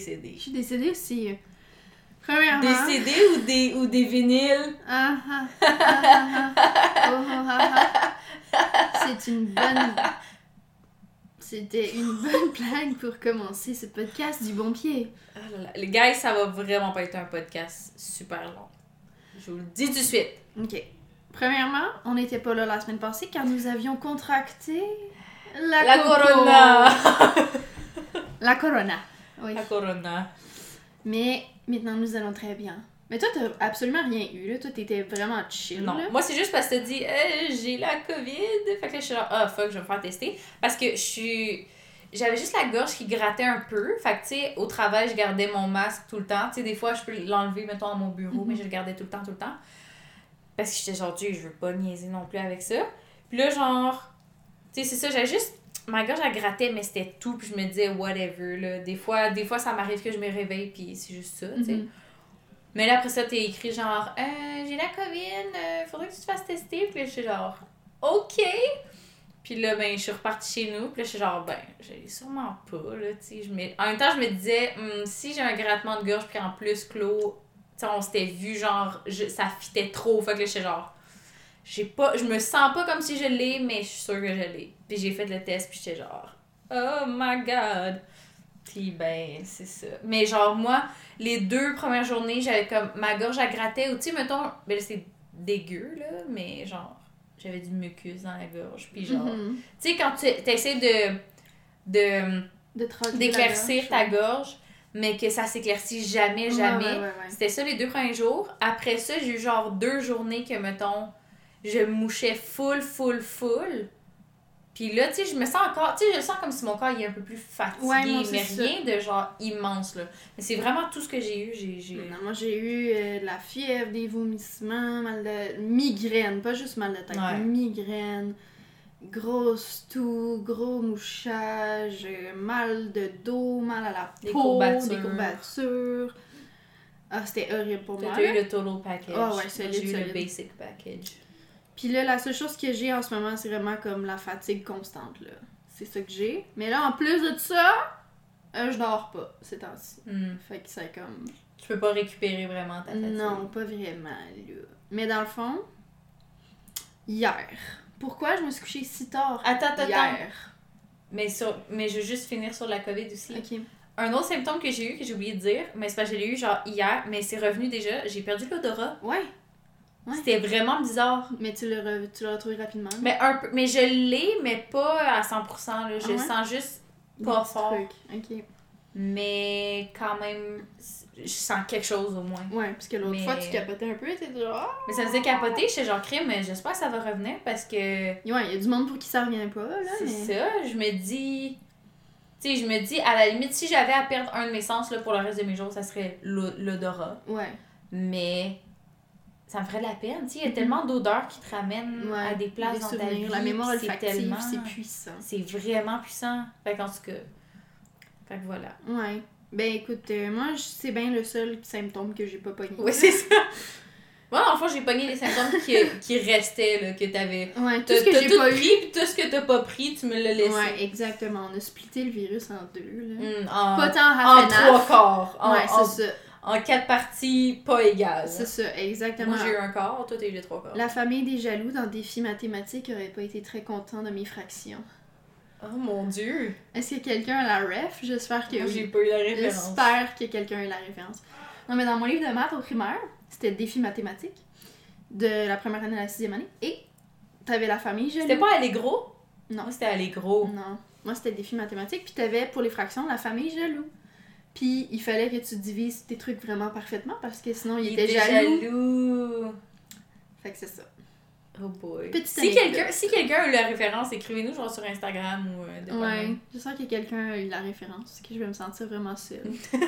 décédée. Je suis décédée aussi. Premièrement. Décédée ou des, ou des vinyles? Ah, ah, ah, ah, ah. Oh, oh, ah, ah. C'est une bonne. C'était une bonne blague pour commencer ce podcast du bon pied. Ah. Les gars, ça va vraiment pas être un podcast super long. Je vous le dis tout de suite. Ok. Premièrement, on n'était pas là la semaine passée car nous avions contracté la, corona! La corona. Oui. La corona. Mais maintenant nous allons très bien. Mais toi, t'as absolument rien eu, là. Toi, t'étais vraiment chill, Non, là. moi c'est juste parce que t'as dit j'ai la COVID. Fait que là je suis genre ah fuck, je vais me faire tester. Parce que je suis. J'avais juste la gorge qui grattait un peu. Fait que tu sais, au travail, je gardais mon masque tout le temps. Tu sais, des fois je peux l'enlever, mettons, à mon bureau, Mhm. mais je le gardais tout le temps, tout le temps. Parce que j'étais genre, je veux pas niaiser non plus avec ça. Puis là, genre, tu sais, c'est ça, j'avais juste. Ma gorge, elle grattait, mais c'était tout. Puis je me disais, whatever, là. Des fois, des fois ça m'arrive que je me réveille, puis c'est juste ça, tu sais. Mhm. Mais là, après ça, t'es écrit genre, euh, j'ai la COVID, euh, faudrait que tu te fasses tester. Puis là, je suis genre, ok. Puis là, ben, je suis repartie chez nous. Puis là, je suis genre, ben, j'ai sûrement pas, là, tu sais. En même temps, je me disais, Hum, si j'ai un grattement de gorge, puis en plus, Claude, tu sais, on s'était vu, genre, je- ça fitait trop. Fait que là, je suis genre, j'ai pas, je me sens pas comme si je l'ai, mais je suis sûre que je l'ai. Puis j'ai fait le test, puis j'étais genre, oh my god. Puis ben, c'est ça. Mais genre, moi, les deux premières journées, j'avais comme ma gorge à grattait ou tu sais mettons, ben c'est dégueu là, mais genre j'avais du mucus dans la gorge puis genre Mhm. tu sais quand tu essaies de de d'éclaircir ta gorge mais que ça s'éclaircit jamais jamais. ouais, ouais, ouais. C'était ça les deux premiers jours. Après ça, j'ai eu genre deux journées que mettons je mouchais full full full. Puis là, tu sais, je me sens encore, tu sais, je sens comme si mon corps il est un peu plus fatigué, Ouais, moi mais rien de genre immense là. Mais c'est vraiment tout ce que j'ai eu, j'ai j'ai Non, moi j'ai eu euh, de la fièvre, des vomissements, mal de migraine, pas juste mal de tête, Ouais. migraine, grosse toux, gros mouchage, euh, mal de dos, mal à la Des peau, courbatures. des courbatures. Ah, c'était horrible pour moi. T'as eu le total package. Ah ouais, solide, J'ai eu le basic package. Puis là, la seule chose que j'ai en ce moment, c'est vraiment comme la fatigue constante, là. C'est ça que j'ai. Mais là, en plus de ça, euh, je dors pas ces temps-ci. Hmm. Fait que c'est comme... Tu peux pas récupérer vraiment ta fatigue. Non, pas vraiment, là. Mais dans le fond, hier. Pourquoi je me suis couchée si tard? Attends, attends, attends. hier? Mais, sur... mais je veux juste finir sur la COVID aussi. Ok. Un autre symptôme que j'ai eu, que j'ai oublié de dire, mais c'est parce que je l'ai eu genre hier, mais c'est revenu déjà, j'ai perdu l'odorat. Ouais, Ouais. C'était vraiment bizarre. mais tu l'as re- tu l'as retrouvé rapidement. Mais un peu, mais je l'ai, mais pas à 100%. Là. Je Ah ouais? sens juste pas fort. trucs. Ok. Mais quand même, je sens quelque chose au moins. Ouais, parce que l'autre Mais- fois, tu capotais un peu, t'étais genre... ah! Mais ça faisait capoter, j'étais genre crime, mais j'espère que ça va revenir parce que Ouais, il y a du monde pour qui ça revient pas, là, c'est mais... ça, je me dis. Tu sais, je me dis, à la limite, si j'avais à perdre un de mes sens là, pour le reste de mes jours, ça serait l'o- l'odorat. Ouais. Mais ça me ferait de la peine. Tu sais, il y a Mhm. tellement d'odeurs qui te ramènent Ouais, à des places dans ta vie. la mémoire olfactive, tellement- c'est puissant. C'est vraiment puissant. Fait qu'en tout cas. Fait que voilà. Ouais. Ben écoute, euh, moi, c'est bien le seul symptôme que j'ai pas pogné. Oui, c'est ça. Moi, dans le fond, j'ai pogné les symptômes qui, qui restaient, là, que t'avais. Ouais, tout ce que t'as j'ai pas pris, eu. tout ce que t'as pas pris, tu me l'as laissé. Ouais, exactement. On a splitté le virus en deux, là. Hmm, en, Pas tant en trois quarts. En, Ouais, c'est ça. En quatre parties pas égales. C'est ça, exactement. Moi, j'ai eu un quart, toi, t'as eu les trois quarts. La famille des jaloux dans Défi mathématiques aurait pas été très content de mes fractions. Oh mon dieu! Est-ce que quelqu'un a la ref? J'espère que Moi, oui. j'ai pas eu la référence. J'espère que quelqu'un a la référence. Non, mais dans mon livre de maths au primaire, c'était défi mathématiques de la première année à la sixième année. Et t'avais la famille jaloux. C'était pas Allegro? Non. Moi, c'était Allegro. Non. Moi, c'était défi mathématiques. Puis t'avais pour les fractions la famille jaloux. Puis il fallait que tu divises tes trucs vraiment parfaitement parce que sinon il, était, jaloux. jaloux. Fait que c'est ça. Oh boy. Petite si quelqu'un si quelqu'un a eu la référence, écrivez-nous genre sur Instagram ou euh, de Ouais. Je sens que quelqu'un a eu la référence. Que je vais me sentir vraiment seule.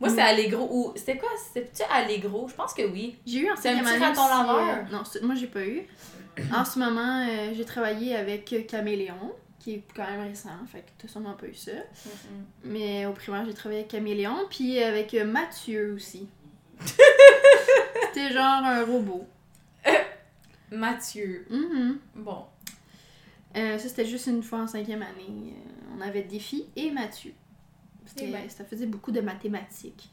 Moi, c'est Mm. Allegro ou. C'était quoi? C'était-tu Allegro? Je pense que oui. J'ai eu en C'est un petit raton laveur. non, moi j'ai pas eu. En ce moment, euh, j'ai travaillé avec Caméléon, qui est quand même récent, fait que t'as sûrement pas eu ça. Mais au primaire, j'ai travaillé avec Caméléon, puis avec euh, Mathieu aussi. C'était genre un robot. Mathieu. Mhm. Bon. Euh, ça, c'était juste une fois en cinquième année. Euh, on avait Défi et Mathieu. C'était- Eh ben. Ça faisait beaucoup de mathématiques.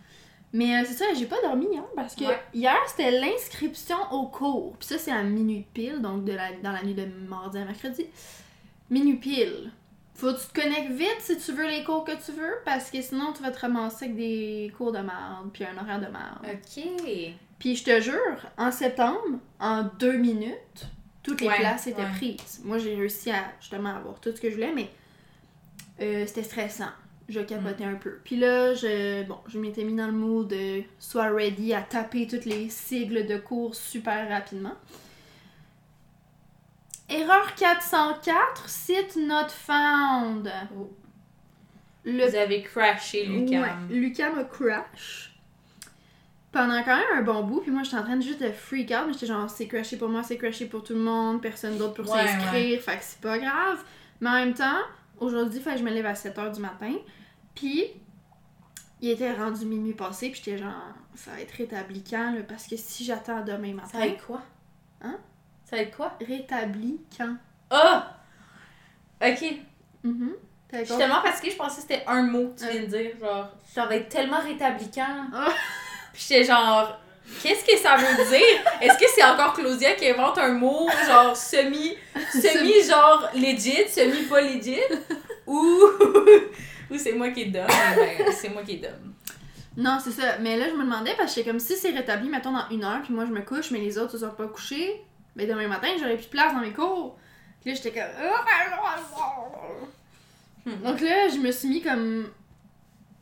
Mais euh, c'est ça, j'ai pas dormi hein, parce que Ouais. hier c'était l'inscription au cours. Puis ça c'est à minuit pile, donc de la, dans la nuit de mardi à mercredi. Minuit pile. Faut que tu te connectes vite si tu veux les cours que tu veux parce que sinon tu vas te ramasser avec des cours de merde puis un horaire de merde. Ok. Puis je te jure, en septembre, en deux minutes, toutes les Ouais, places étaient ouais. prises. Moi, j'ai réussi à justement avoir tout ce que je voulais, mais euh, c'était stressant. Je capotais Mm. un peu. Puis là, je, bon, je m'étais mis dans le mood de soit ready à taper toutes les sigles de cours super rapidement. Erreur 404, site not found. Oh. Le Vous avez crashé, Lucas. Ouais, Lucas me crash. Pendant quand même un bon bout, puis moi j'étais en train de juste de freak out, mais j'étais genre c'est crashé pour moi, c'est crashé pour tout le monde, personne d'autre pour Ouais, s'inscrire, fait que c'est pas grave. Mais en même temps, aujourd'hui, fait que je me lève à 7h du matin, puis il était rendu minuit passé, puis j'étais genre ça va être rétabli quand, là, parce que si j'attends demain Ça matin. va être quoi? Hein? Ça va être quoi? Rétabli quand? Ah! Ok. Mhm. T'as Je suis tellement fatiguée, je pensais que c'était un mot que tu viens de dire. Genre, ça va être tellement rétabliquant. Ah. Puis j'étais genre, qu'est-ce que ça veut dire? Est-ce que c'est encore Claudia qui invente un mot, genre semi, semi genre legit, semi pas legit? Ou, ou c'est moi qui est dumb? Ben, c'est moi qui est dumb. Non, c'est ça. Mais là, je me demandais, parce que j'étais comme si c'est rétabli, mettons, dans une heure, puis moi, je me couche, mais les autres se sont pas couchés. Mais demain matin, j'aurais plus de place dans mes cours. Puis là, j'étais comme. Hmm. Donc là, je me suis mis comme.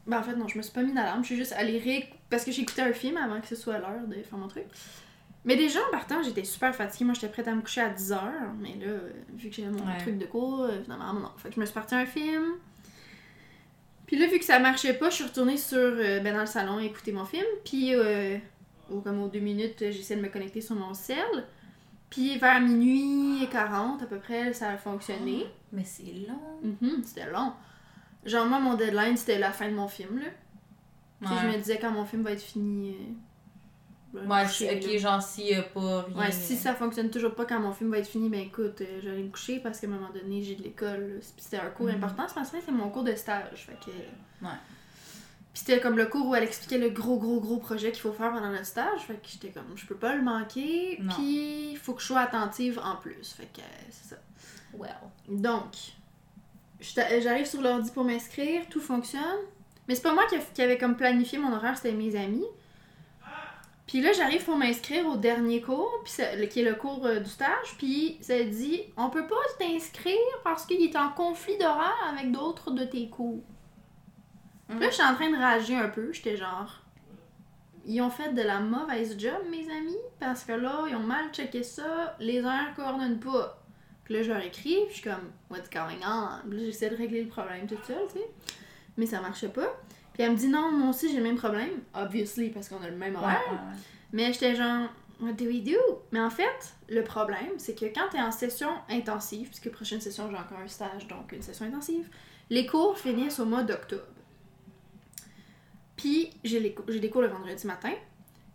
Ben, en fait, non, je me suis pas mis d'alarme. Je suis juste allée ré... Parce que j'écoutais un film avant que ce soit l'heure de faire mon truc. Mais déjà, en partant, j'étais super fatiguée. Moi, j'étais prête à me coucher à 10h. Mais là, vu que j'avais mon Ouais. truc de cours, finalement, non. Fait que je me suis partie à un film. Puis là, vu que ça marchait pas, je suis retournée sur, euh, ben, dans le salon écouter mon film. Puis, euh, au, comme aux deux minutes, j'essaie de me connecter sur mon cell. Puis, vers minuit et 40 à peu près, ça a fonctionné. Mais c'est long. Mhm, c'était long. Genre, moi, mon deadline, c'était la fin de mon film, là. Puis je me disais, quand mon film va être fini... euh, ouais coucher, c'est- là. ok, genre s'il y a pas rien. Ouais, si ça fonctionne toujours pas quand mon film va être fini, ben écoute, euh, j'allais me coucher parce qu'à un moment donné, j'ai de l'école. c'était un cours Mhm. important ce matin, c'est mon cours de stage. Fait que... Ouais. Puis c'était comme le cours où elle expliquait le gros, gros, gros projet qu'il faut faire pendant notre stage. Fait que j'étais comme, je peux pas le manquer. Non. Puis il faut que je sois attentive en plus. Fait que euh, c'est ça. Well. Donc, j'étais- j'arrive sur l'ordi pour m'inscrire, tout fonctionne. Mais c'est pas moi qui, avait comme planifié mon horaire, c'était mes amis. Puis là, j'arrive pour m'inscrire au dernier cours, puis ça- le- qui est le cours euh, du stage, puis ça dit on peut pas t'inscrire parce qu'il est en conflit d'horaire avec d'autres de tes cours. Puis là, je suis en train de rager un peu, j'étais genre ils ont fait de la mauvaise job, mes amis, parce que là, ils ont mal checké ça, les heures coordonnent pas. Puis là, je leur écris, puis je suis comme, what's going on? Puis là, j'essaie de régler le problème toute seule, tu sais. Mais ça marchait pas. Puis elle me dit, non, moi aussi, j'ai le même problème. Obviously, parce qu'on a le même horaire. ouais, ouais. Mais j'étais genre, what do we do? Mais en fait, le problème, c'est que quand t'es en session intensive, puisque prochaine session, j'ai encore un stage, donc une session intensive, les cours finissent au mois d'octobre. Puis j'ai des cours le vendredi matin.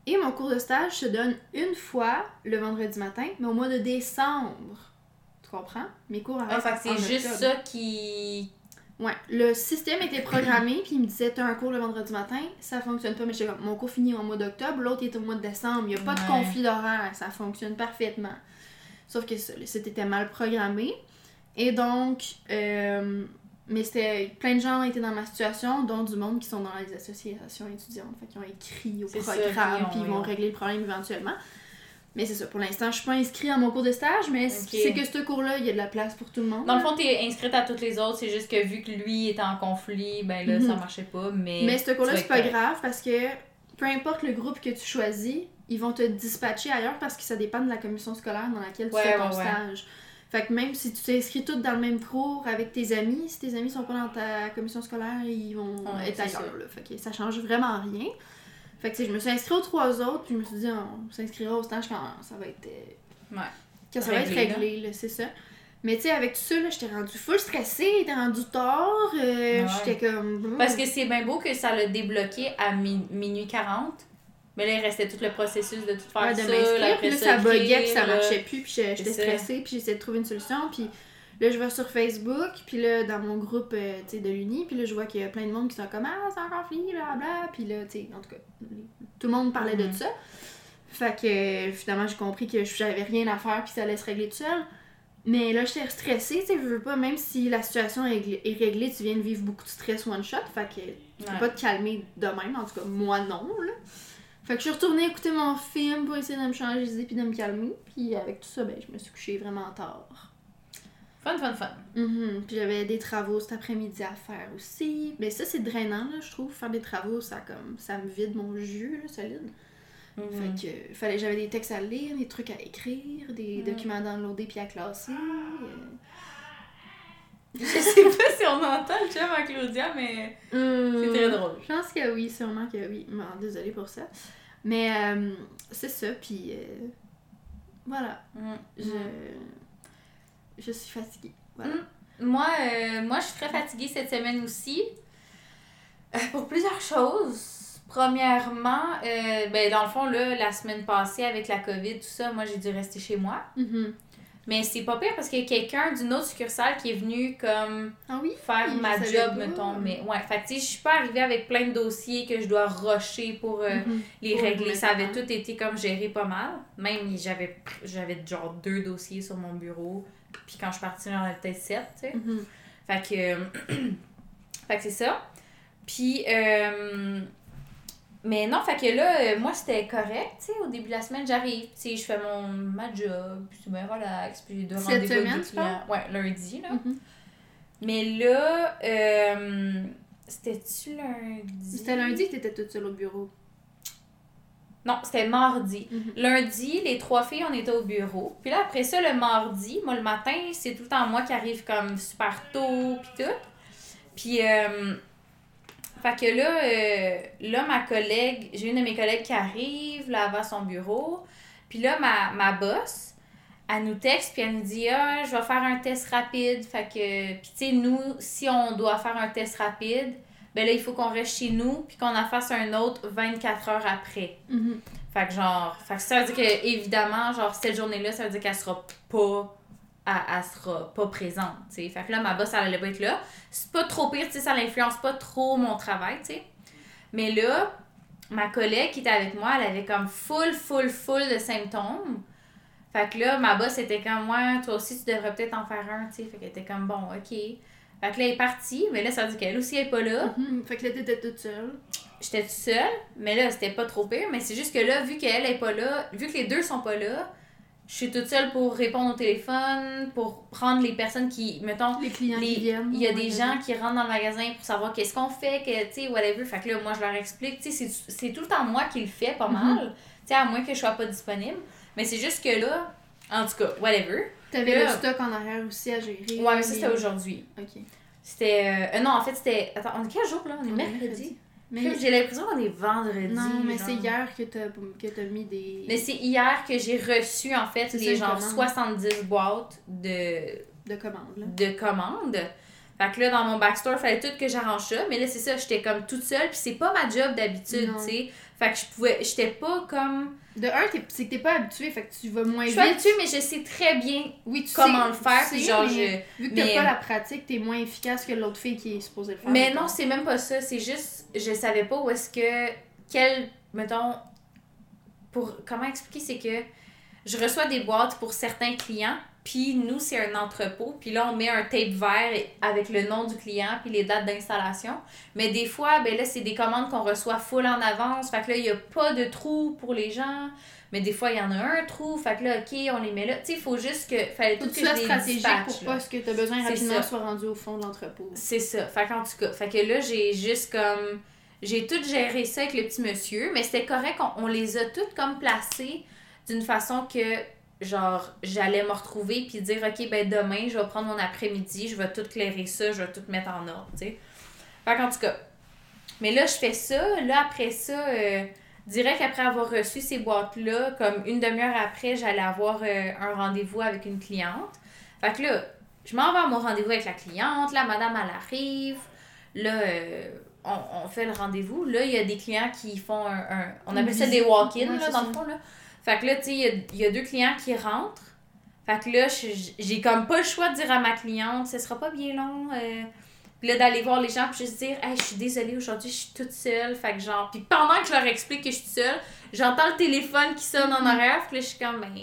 Et mon cours de stage se donne une fois le vendredi matin, mais au mois de décembre. Tu comprends? Mes cours Ah, arrêtent en c'est juste octobre. ça qui. Ouais, le système était programmé, puis il me disait t'as un cours le vendredi matin, ça fonctionne pas, mais comme mon cours finit au mois d'octobre, l'autre est au mois de décembre, il y a pas de conflit d'horaire, ça fonctionne parfaitement. Sauf que ça, le site était mal programmé, et donc, euh, mais c'était plein de gens étaient dans ma situation, dont du monde qui sont dans les associations étudiantes, fait qu'ils ont écrit au programme, qui puis ils vont ont- régler le problème éventuellement. Mais c'est ça, pour l'instant, je suis pas inscrite à mon cours de stage, mais Ok. c'est que ce cours-là, il y a de la place pour tout le monde. Dans le fond, t'es inscrite à toutes les autres, c'est juste que vu que lui était en conflit, ben là, Mhm. ça marchait pas, mais. Mais ce cours-là, tu c'est pas correct. grave parce que peu importe le groupe que tu choisis, ils vont te dispatcher ailleurs parce que ça dépend de la commission scolaire dans laquelle tu Ouais, fais ton ouais, ouais. Fait que même si tu t'inscris toutes dans le même cours avec tes amis, si tes amis sont pas dans ta commission scolaire, ils vont Ouais, être ailleurs. ça. Là. Fait que ça change vraiment rien. Fait que je me suis inscrite aux trois autres, puis je me suis dit, on s'inscrira au stage quand ça va être. euh, Ouais. Quand ça va Réglé, être réglé, là, c'est ça. Mais tu sais, avec tout ça, là, j'étais rendue full stressée, j'étais rendue tard, euh, Ouais. j'étais comme. Parce que c'est bien beau que ça l'a débloqué à mi- minuit 40, mais là, il restait tout le processus de tout faire Ouais, de ça, puis là, ça, ça buguait, puis ça marchait plus, puis j'étais stressée, puis j'essayais de trouver une solution, puis Là, je vais sur Facebook, puis là, dans mon groupe euh, de l'Uni, puis là, je vois qu'il y a plein de monde qui sont comme Ah, c'est encore fini, blablabla. Puis là, tu sais, en tout cas, tout le monde parlait de Mhm. ça. Fait que finalement, j'ai compris que j'avais rien à faire, puis ça allait se régler tout seul. Mais là, j'étais stressée, tu sais, je veux pas, même si la situation est régl- est réglée, tu viens de vivre beaucoup de stress one shot. Fait que tu peux Ouais. pas te calmer de même, en tout cas, moi non, là. Fait que je suis retournée écouter mon film pour essayer de me changer les idées puis de me calmer. Puis avec tout ça, ben, je me suis couchée vraiment tard. Fun, fun, fun. Mhm. Puis j'avais des travaux cet après-midi à faire aussi. Mais ça, c'est drainant, là, je trouve. Faire des travaux, ça comme ça me vide mon jus, là, solide. Mhm. Fait que fallait j'avais des textes à lire, des trucs à écrire, des Mhm. documents à downloader puis à classer. euh. Je sais pas si on entend le chum à Claudia, mais c'est très drôle. Je pense que oui, sûrement que oui. Bon, désolée pour ça. Mais euh, c'est ça, puis euh, voilà. Mhm. Je, je suis fatiguée. Voilà. Mm. Moi, euh, moi, je suis très fatiguée cette semaine aussi. Pour plusieurs choses. Premièrement, ben, dans le fond, là, la semaine passée, avec la COVID, tout ça, moi, j'ai dû rester chez moi. Mhm. Mais c'est pas pire parce qu'il y a quelqu'un d'une autre succursale qui est venu comme Ah oui? faire ma job, mettons. Mais ouais, fait que tu sais, je suis pas arrivée avec plein de dossiers que je dois rusher pour euh, Mhm. les régler. Ça avait tout été comme géré pas mal. Même j'avais j'avais genre deux dossiers sur mon bureau. Puis quand je suis partie, j'en avais peut-être sept, tu sais. Mhm. Fait que, fait que c'est ça. Puis, euh, mais non, fait que là, euh, moi, c'était correct, tu sais, au début de la semaine, j'arrive, tu sais, je fais mon, ma job, puis c'est bien relax, puis j'ai deux Cette rendez-vous avec semaine, tu. Ouais, lundi, là. Mhm. Mais là, euh, c'était-tu lundi? C'était lundi que t'étais toute seule au bureau? Non, c'était mardi. Mhm. Lundi, les trois filles, on était au bureau. Puis là, après ça, le mardi, moi, le matin, c'est tout le temps moi qui arrive comme super tôt, puis tout. Puis, euh, fait que là, euh, là, ma collègue, j'ai une de mes collègues qui arrive, là, elle va à son bureau. Puis là, ma, ma boss, elle nous texte, puis elle nous dit Ah, je vais faire un test rapide. Fait que, puis tu sais, nous, si on doit faire un test rapide, ben là, il faut qu'on reste chez nous, puis qu'on en fasse un autre 24 heures après. Mhm. Fait que genre, fait que ça veut dire que évidemment, genre cette journée-là, ça veut dire qu'elle sera pas elle, elle sera pas présente, tu sais. Fait que là ma boss elle allait pas être là. C'est pas trop pire, tu sais, ça l'influence pas trop mon travail, tu sais. Mais là, ma collègue qui était avec moi, elle avait comme full full full de symptômes. Fait que là, ma boss était comme moi, toi aussi tu devrais peut-être en faire un, tu sais. Fait qu'elle était comme bon, OK. Fait que là elle est partie, mais là ça veut dire qu'elle aussi elle est pas là. Mhm. Fait que là, t'étais toute seule. J'étais toute seule, mais là, c'était pas trop pire. Mais c'est juste que là, vu qu'elle est pas là, vu que les deux sont pas là, je suis toute seule pour répondre au téléphone, pour prendre les personnes qui, mettons, Les clients les- qui viennent. il y a des gens qui rentrent dans le magasin pour savoir qu'est-ce qu'on fait, que, tu sais, whatever. Fait que là, moi, je leur explique, tu sais, c'est- tout le temps moi qui le fais pas Mhm. mal, tu sais, à moins que je sois pas disponible. Mais c'est juste que là, en tout cas, whatever. T'avais le stock en arrière aussi à gérer. Ouais, mais ça, c'était aujourd'hui. Ok. C'était. euh, euh, non, en fait, c'était. Attends, on est quel jour là? On est On est mercredi. Mais... J'ai l'impression qu'on est vendredi. Non, mais c'est hier que t'as que t'as mis des. Mais c'est hier que j'ai reçu en fait les genre commande. 70 boîtes de, de commandes, là. de commandes. Fait que là, dans mon backstore, il fallait tout que j'arrange ça. Mais là, c'est ça, j'étais comme toute seule. Puis c'est pas ma job d'habitude, tu sais. Fait que je pouvais. J'étais pas comme. De un, t'es- c'est que t'es pas habitué, fait que tu vas moins Je vite. suis habituée, mais je sais très bien Oui, tu comment sais- le faire. tu sais, genre, mais je. Vu que t'as pas la pratique, t'es moins efficace que l'autre fille qui est supposée le faire. Mais non, c'est même pas ça. C'est juste, je savais pas où est-ce que. Quel. Mettons. Pour. Comment expliquer, c'est que je reçois des boîtes pour certains clients, puis nous, c'est un entrepôt, puis là, on met un tape vert avec le nom du client, puis les dates d'installation. Mais des fois, ben là, c'est des commandes qu'on reçoit full en avance, fait que là, il y a pas de trou pour les gens. Mais des fois, il y en a un trou, fait que là, OK, on les met là. Tu sais, il faut juste que. Fallait Faut tout que tu pour pas que t'as besoin C'est rapidement soit rendu au fond de l'entrepôt. C'est ça. Fait qu'en tout cas, fait que là, j'ai juste comme. J'ai tout géré ça avec le petit monsieur, mais c'était correct, on, on les a toutes comme placées d'une façon que, genre, j'allais me retrouver puis dire, OK, ben demain, je vais prendre mon après-midi, je vais tout clairer ça, je vais tout mettre en ordre, tu sais. Fait qu'en tout cas. Mais là, je fais ça. Là, après ça, euh, direct après avoir reçu ces boîtes-là, comme une demi-heure après, j'allais avoir euh, un rendez-vous avec une cliente. Fait que là, je m'en vais à mon rendez-vous avec la cliente. Là, madame, elle arrive. Là, euh, on, on fait le rendez-vous. Là, il y a des clients qui font un. un- on appelle ça des walk-in, Ouais, là, dans le fond. Là. Fait que là, tu sais, il y a, il y a deux clients qui rentrent. Fait que là, j'ai comme pas le choix de dire à ma cliente, ce sera pas bien long. Euh. Puis là, d'aller voir les gens, puis juste dire, hey, je suis désolée, aujourd'hui, je suis toute seule. Fait que genre, puis pendant que je leur explique que je suis seule, j'entends le téléphone qui sonne en arrière, puis là, je suis comme, ben,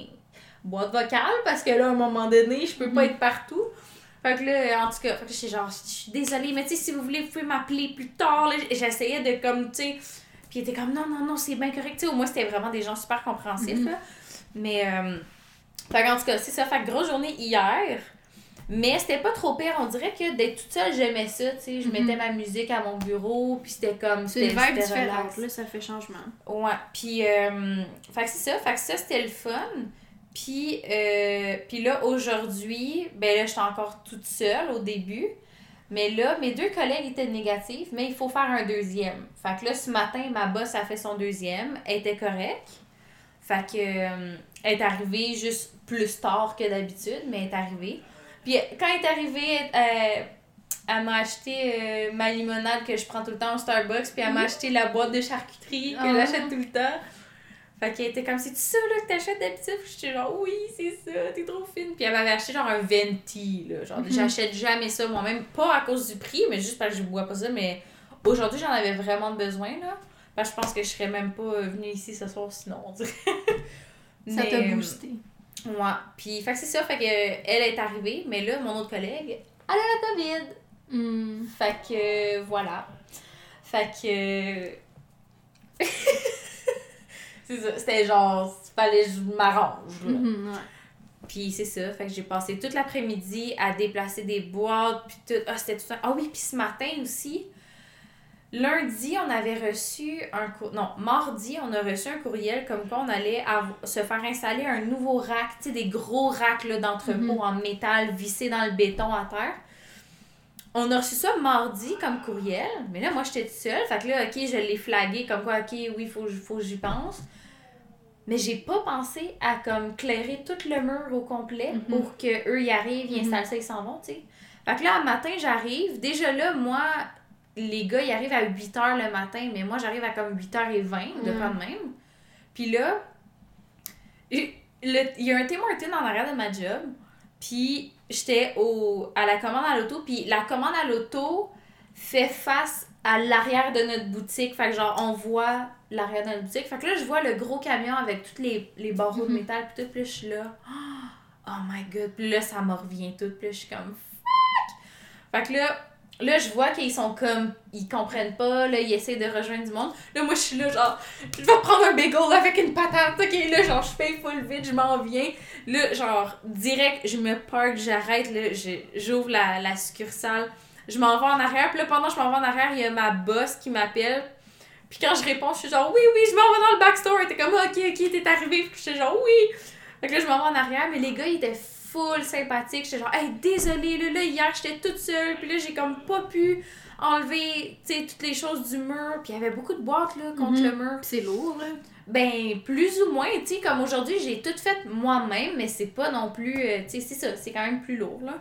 boîte vocale, parce que là, à un moment donné, je peux pas mhm. être partout. Fait que là, en tout cas, je suis genre, je suis désolée, mais tu sais, si vous voulez, vous pouvez m'appeler plus tard. J'essayais de comme, tu sais. Puis il était comme, non, non, non, c'est bien correct. Tu sais, au moins, c'était vraiment des gens super compréhensifs, mhm. là. Mais, euh, fait en tout cas, c'est ça. Fait que grosse journée hier. Mais c'était pas trop pire. On dirait que d'être toute seule, j'aimais ça. Tu sais, je mettais mhm. ma musique à mon bureau. Puis c'était comme. C'est une vibe différente. Là, ça fait changement. Ouais. Puis, euh, fait que c'est ça. Fait que ça, c'était le fun. Puis, euh, puis là, aujourd'hui, ben là, j'étais encore toute seule au début. Mais là, mes deux collègues étaient négatifs, mais il faut faire un deuxième. Fait que là, ce matin, ma boss a fait son deuxième. Elle était correcte. Fait que, euh, elle est arrivée juste plus tard que d'habitude, mais elle est arrivée. Puis quand elle est arrivée, euh, elle m'a acheté euh, ma limonade que je prends tout le temps au Starbucks, puis elle m'a mhm. acheté la boîte de charcuterie que ah. j'achète tout le temps. Fait qu'elle était comme, c'est ça là que t'achètes d'habitude? Puis j'étais genre, oui, c'est ça, t'es trop fine. Puis elle m'avait acheté genre un venti, là. Genre, mhm. j'achète jamais ça moi-même, pas à cause du prix, mais juste parce que je bois pas ça. Mais aujourd'hui, j'en avais vraiment besoin, là. Parce que je pense que je serais même pas venue ici ce soir sinon, on dirait. ça t'a boosté. Ouais. Puis, fait que c'est ça, fait que elle est arrivée, mais là, mon autre collègue, elle a la COVID. Hmm. Fait que, voilà. Fait que. c'est ça, c'était genre, fallait que je m'arrange, mm-hmm, Puis c'est ça, fait que j'ai passé toute l'après-midi à déplacer des boîtes, puis tout. Ah, c'était tout ça. Ah oui, puis ce matin aussi, Lundi, on avait reçu un cour... non, mardi, on a reçu un courriel comme quoi on allait se faire installer un nouveau rack, tu sais, des gros racks d'entrepôt mhm. en métal vissés dans le béton à terre. On a reçu ça mardi comme courriel, mais là, moi, j'étais toute seule. Fait que là, OK, je l'ai flagué comme quoi, OK, oui, il faut, faut que j'y pense. Mais j'ai pas pensé à comme clairer tout le mur au complet mhm. pour qu'eux y arrivent, ils mhm. installent ça, ils s'en vont, tu sais. Fait que là, un matin, j'arrive. Déjà là, moi, les gars, ils arrivent à 8 h le matin, mais moi, j'arrive à comme 8h20, de pas de même. Puis là, il y a un Tim Martin en arrière de ma job, puis j'étais au, à la commande à l'auto, puis la commande à l'auto fait face à l'arrière de notre boutique. Fait que genre, on voit l'arrière de notre boutique. Fait que là, je vois le gros camion avec tous les, les barreaux de mhm. métal, puis tout, puis je suis là, oh my god, puis là, ça me revient tout, puis là, je suis comme, fuck! Fait que là, Là, je vois qu'ils sont comme, ils comprennent pas, là, ils essaient de rejoindre du monde. Là, moi, je suis là, genre, je vais prendre un bagel avec une patate, ok, là, genre, je fais full vite, je m'en viens. Là, genre, direct, je me park, j'arrête, là, j'ouvre la, la succursale, je m'en vais en arrière, puis là, pendant que je m'en vais en arrière, il y a ma boss qui m'appelle. Puis quand je réponds, je suis genre, oui, oui, je m'en vais dans le backstore. Était comme, ok, ok, t'es arrivé. Puis j'étais genre, oui. Fait que là, je m'en vais en arrière, mais les gars, ils étaient full sympathique. J'étais genre, hey, désolée, là, là hier, j'étais toute seule, puis là, j'ai comme pas pu enlever, tu sais, toutes les choses du mur, puis il y avait beaucoup de boîtes, là, contre mhm. le mur. C'est lourd, là. Ben, plus ou moins, tu sais, comme aujourd'hui, j'ai tout fait moi-même, mais c'est pas non plus, euh, tu sais, c'est ça, c'est quand même plus lourd, là.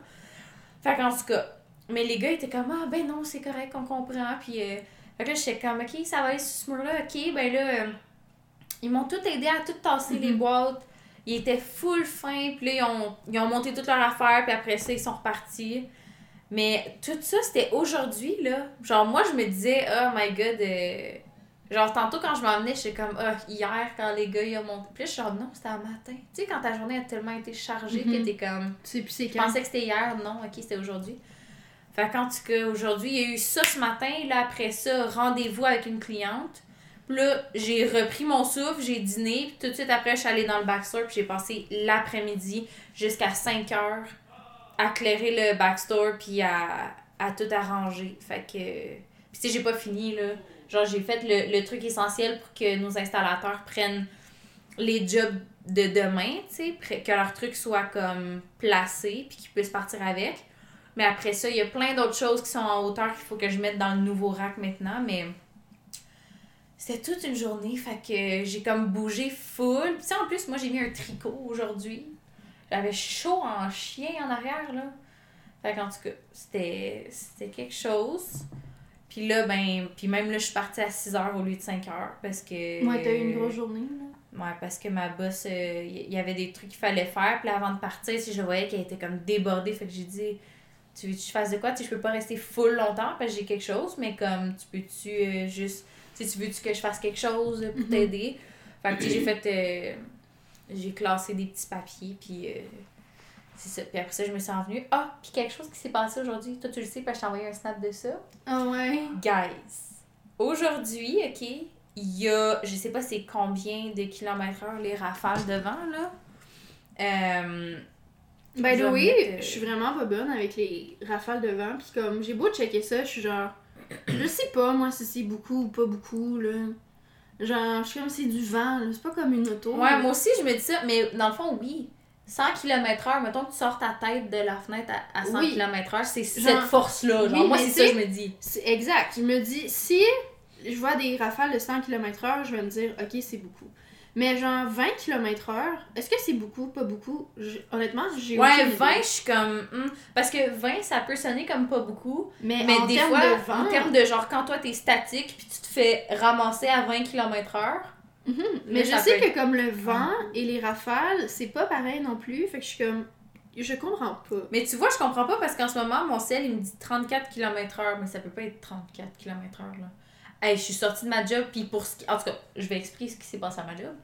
Fait qu'en tout cas, mais les gars étaient comme, ah, ben non, c'est correct, on comprend, puis... Euh, fait que là, j'étais comme, ok, ça va aller sur ce mur-là, ok, ben là, euh, ils m'ont tout aidé à tout tasser les mhm. boîtes ils étaient full fin, puis là, ils ont, ils ont monté toute leur affaire, puis après ça, ils sont repartis. Mais tout ça, c'était aujourd'hui, là. Genre, moi, je me disais, oh my god, euh, genre, tantôt quand je m'en venais, j'étais comme, oh, hier, quand les gars, ils ont monté. Puis là, je suis genre, non, c'était un matin. Tu sais, quand ta journée a tellement été chargée que mhm. t'es comme. Tu sais plus c'est Je pensais que c'était hier, non, ok, c'était aujourd'hui. Fait qu'en tout cas, aujourd'hui, il y a eu ça ce matin, là, après ça, rendez-vous avec une cliente. Là, j'ai repris mon souffle, j'ai dîné, puis tout de suite après, je suis allée dans le backstore, puis j'ai passé l'après-midi jusqu'à 5 heures à clairer le backstore, puis à, tout arranger. Fait que. Puis si j'ai pas fini, là. Genre, j'ai fait le, le, truc essentiel pour que nos installateurs prennent les jobs de demain, tu sais, que leur truc soit comme placé, puis qu'ils puissent partir avec. Mais après ça, il y a plein d'autres choses qui sont en hauteur qu'il faut que je mette dans le nouveau rack maintenant, mais c'était toute une journée, fait que j'ai comme bougé full. Puis en plus, moi j'ai mis un tricot aujourd'hui. J'avais chaud en chien en arrière, là. Fait qu'en tout cas, c'était, c'était quelque chose. Puis là, ben, puis même là, je suis partie à 6 h au lieu de 5 h parce que. Ouais, t'as eu une grosse journée, là. Ouais, parce que ma boss, il euh, y avait des trucs qu'il fallait faire. Puis avant de partir, si je voyais qu'elle était comme débordée, fait que j'ai dit Tu veux que je fasse de quoi? Tu je peux pas rester full longtemps parce que j'ai quelque chose, mais comme tu peux-tu euh, juste. Tu tu veux-tu que je fasse quelque chose pour mhm. t'aider? Fait que j'ai fait. Euh, j'ai classé des petits papiers, puis. c'est ça. Puis après ça, je me suis envenue. Ah, puis quelque chose qui s'est passé aujourd'hui. Toi, tu le sais, parce que je t'ai envoyé un snap de ça. Ah ouais. Guys, aujourd'hui, ok, il y a, je sais pas c'est combien de kilomètres heure les rafales devant, là. Euh, By the way, je suis vraiment pas bonne avec les rafales de vent. Puis comme, j'ai beau checker ça, je suis genre... Je sais pas, moi, si c'est beaucoup ou pas beaucoup, là. Genre, je suis comme c'est du vent, c'est pas comme une auto. Ouais, moi aussi, je me dis ça, mais dans le fond, oui. 100 km/h, mettons que tu sors ta tête de la fenêtre à, 100 km/h, c'est cette force-là. Genre, moi, c'est ça que je me dis. Exact. Je me dis, si je vois des rafales de 100 km/h, je vais me dire, ok, c'est beaucoup. Mais genre 20 km/h, est-ce que c'est beaucoup, pas beaucoup? Honnêtement, j'ai Ouais, 20, je suis comme. Hmm, parce que 20, ça peut sonner comme pas beaucoup. Mais, mais des fois, de en termes de genre, quand toi t'es statique puis tu te fais ramasser à 20 km/h. Mhm. Mais je sais que comme le vent et les rafales, c'est pas pareil non plus. Fait que je suis comme. Je comprends pas. Mais tu vois, je comprends pas parce qu'en ce moment, mon ciel, il me dit 34 km/h. Mais ça peut pas être 34 km/h, là je suis sortie de ma job, puis pour ce qui... En tout cas, je vais expliquer ce qui s'est passé à ma job.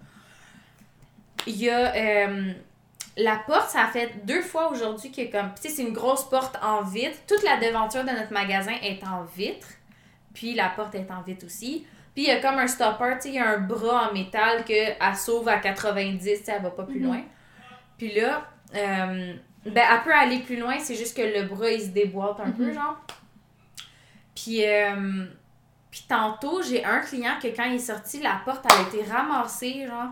Il y a... Euh, la porte, ça a fait deux fois aujourd'hui que comme... Tu sais, c'est une grosse porte en vitre. Toute la devanture de notre magasin est en vitre. Puis la porte est en vitre aussi. Puis il y a comme un stopper, tu sais, il y a un bras en métal que elle sauve à 90, tu sais, elle va pas plus mhm. loin. Puis là, euh, ben, elle peut aller plus loin, c'est juste que le bras, il se déboîte un peu, mhm. genre. Puis... Euh, puis tantôt, j'ai un client que quand il est sorti, la porte a été ramassée, genre.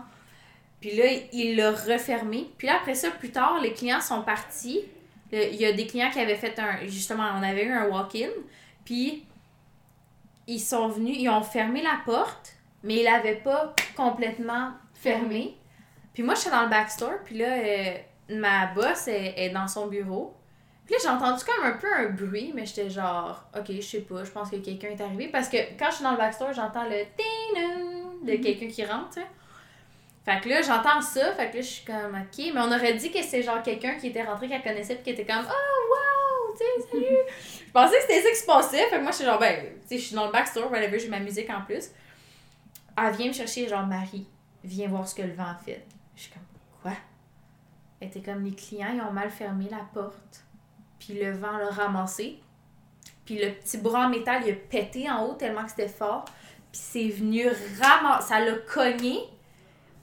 Puis là, il l'a refermée. Puis là, après ça, plus tard, les clients sont partis. Il y a des clients qui avaient fait un. Justement, on avait eu un walk-in. Puis ils sont venus, ils ont fermé la porte, mais ils l'avaient pas complètement fermée. Puis moi, je suis dans le backstore. Puis là, euh, ma boss est dans son bureau. Puis là, j'ai entendu comme un peu un bruit, mais j'étais genre, ok, je sais pas, je pense que quelqu'un est arrivé. Parce que quand je suis dans le backstore, j'entends le de mhm. quelqu'un qui rentre, tu sais. Fait que là, j'entends ça, fait que là, je suis comme, ok. Mais on aurait dit que c'est genre quelqu'un qui était rentré, qu'elle connaissait, puis qui était comme, oh, wow, tu sais, salut. je pensais que c'était ça qui se passait, fait que moi, je suis genre, ben, tu sais, je suis dans le backstore, whatever, j'ai ma musique en plus. Elle vient me chercher, genre, Marie, viens voir ce que le vent fait. Je suis comme, quoi? Elle était comme, les clients, ils ont mal fermé la porte puis le vent l'a ramassé. Puis le petit bras en métal, il a pété en haut tellement que c'était fort. Puis c'est venu ramasser. Ça l'a cogné